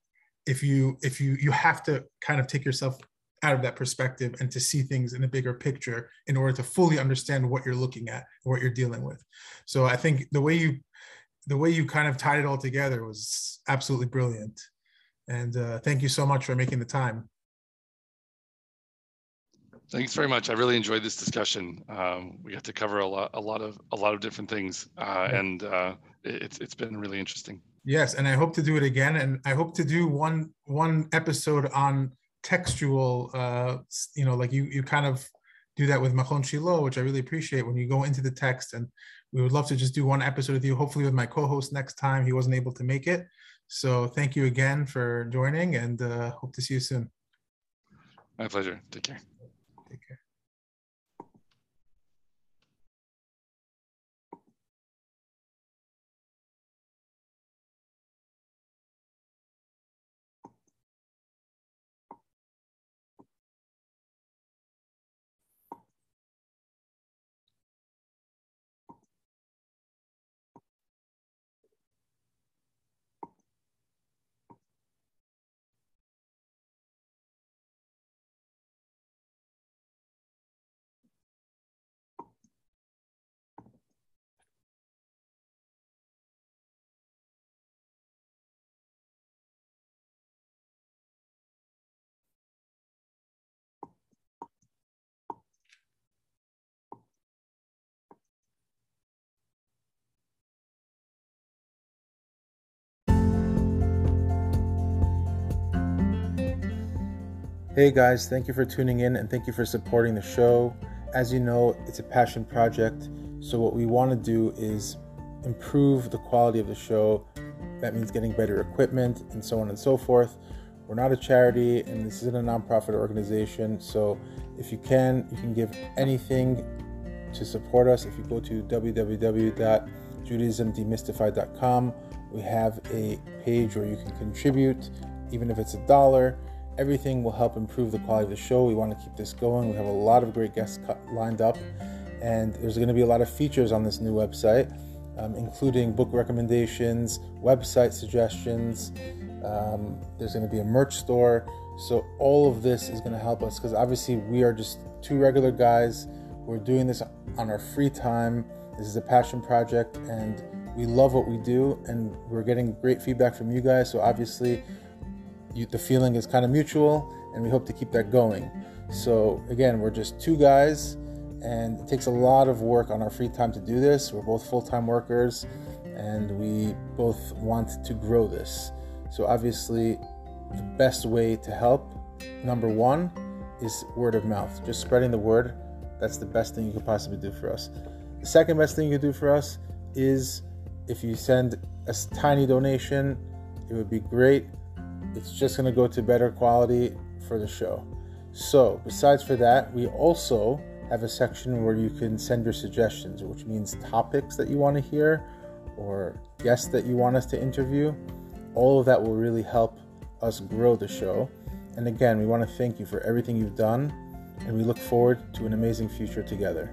if you if you you have to kind of take yourself out of that perspective and to see things in a bigger picture in order to fully understand what you're looking at what you're dealing with. So i think the way you the way you kind of tied it all together was absolutely brilliant. And uh, thank you so much for making the time Thanks very much. I really enjoyed this discussion. Um, we got to cover a lot, a lot of, a lot of different things, uh, and uh, it's it's been really interesting. Yes, and I hope to do it again, and I hope to do one one episode on textual. Uh, you know, like you you kind of do that with Machon Shiloh, which I really appreciate when you go into the text. And we would love to just do one episode with you, hopefully with my co-host next time. He wasn't able to make it, so thank you again for joining, and uh, hope to see you soon. My pleasure. Take care. Hey guys, thank you for tuning in and thank you for supporting the show. As you know, it's a passion project, so what we want to do is improve the quality of the show. That means getting better equipment and so on and so forth. We're not a charity and this isn't a nonprofit organization, so if you can, you can give anything to support us. If you go to www.judaismdemystified.com, we have a page where you can contribute, even if it's a dollar Everything will help improve the quality of the show. We want to keep this going. We have a lot of great guests lined up, and there's going to be a lot of features on this new website, um, including book recommendations, website suggestions. Um, there's going to be a merch store. So, all of this is going to help us because obviously we are just two regular guys. We're doing this on our free time. This is a passion project, and we love what we do, and we're getting great feedback from you guys. So, obviously, you, the feeling is kind of mutual, and we hope to keep that going. So, again, we're just two guys, and it takes a lot of work on our free time to do this. We're both full time workers, and we both want to grow this. So, obviously, the best way to help, number one, is word of mouth. Just spreading the word. That's the best thing you could possibly do for us. The second best thing you could do for us is if you send a tiny donation, it would be great it's just going to go to better quality for the show. So, besides for that, we also have a section where you can send your suggestions, which means topics that you want to hear or guests that you want us to interview. All of that will really help us grow the show. And again, we want to thank you for everything you've done, and we look forward to an amazing future together.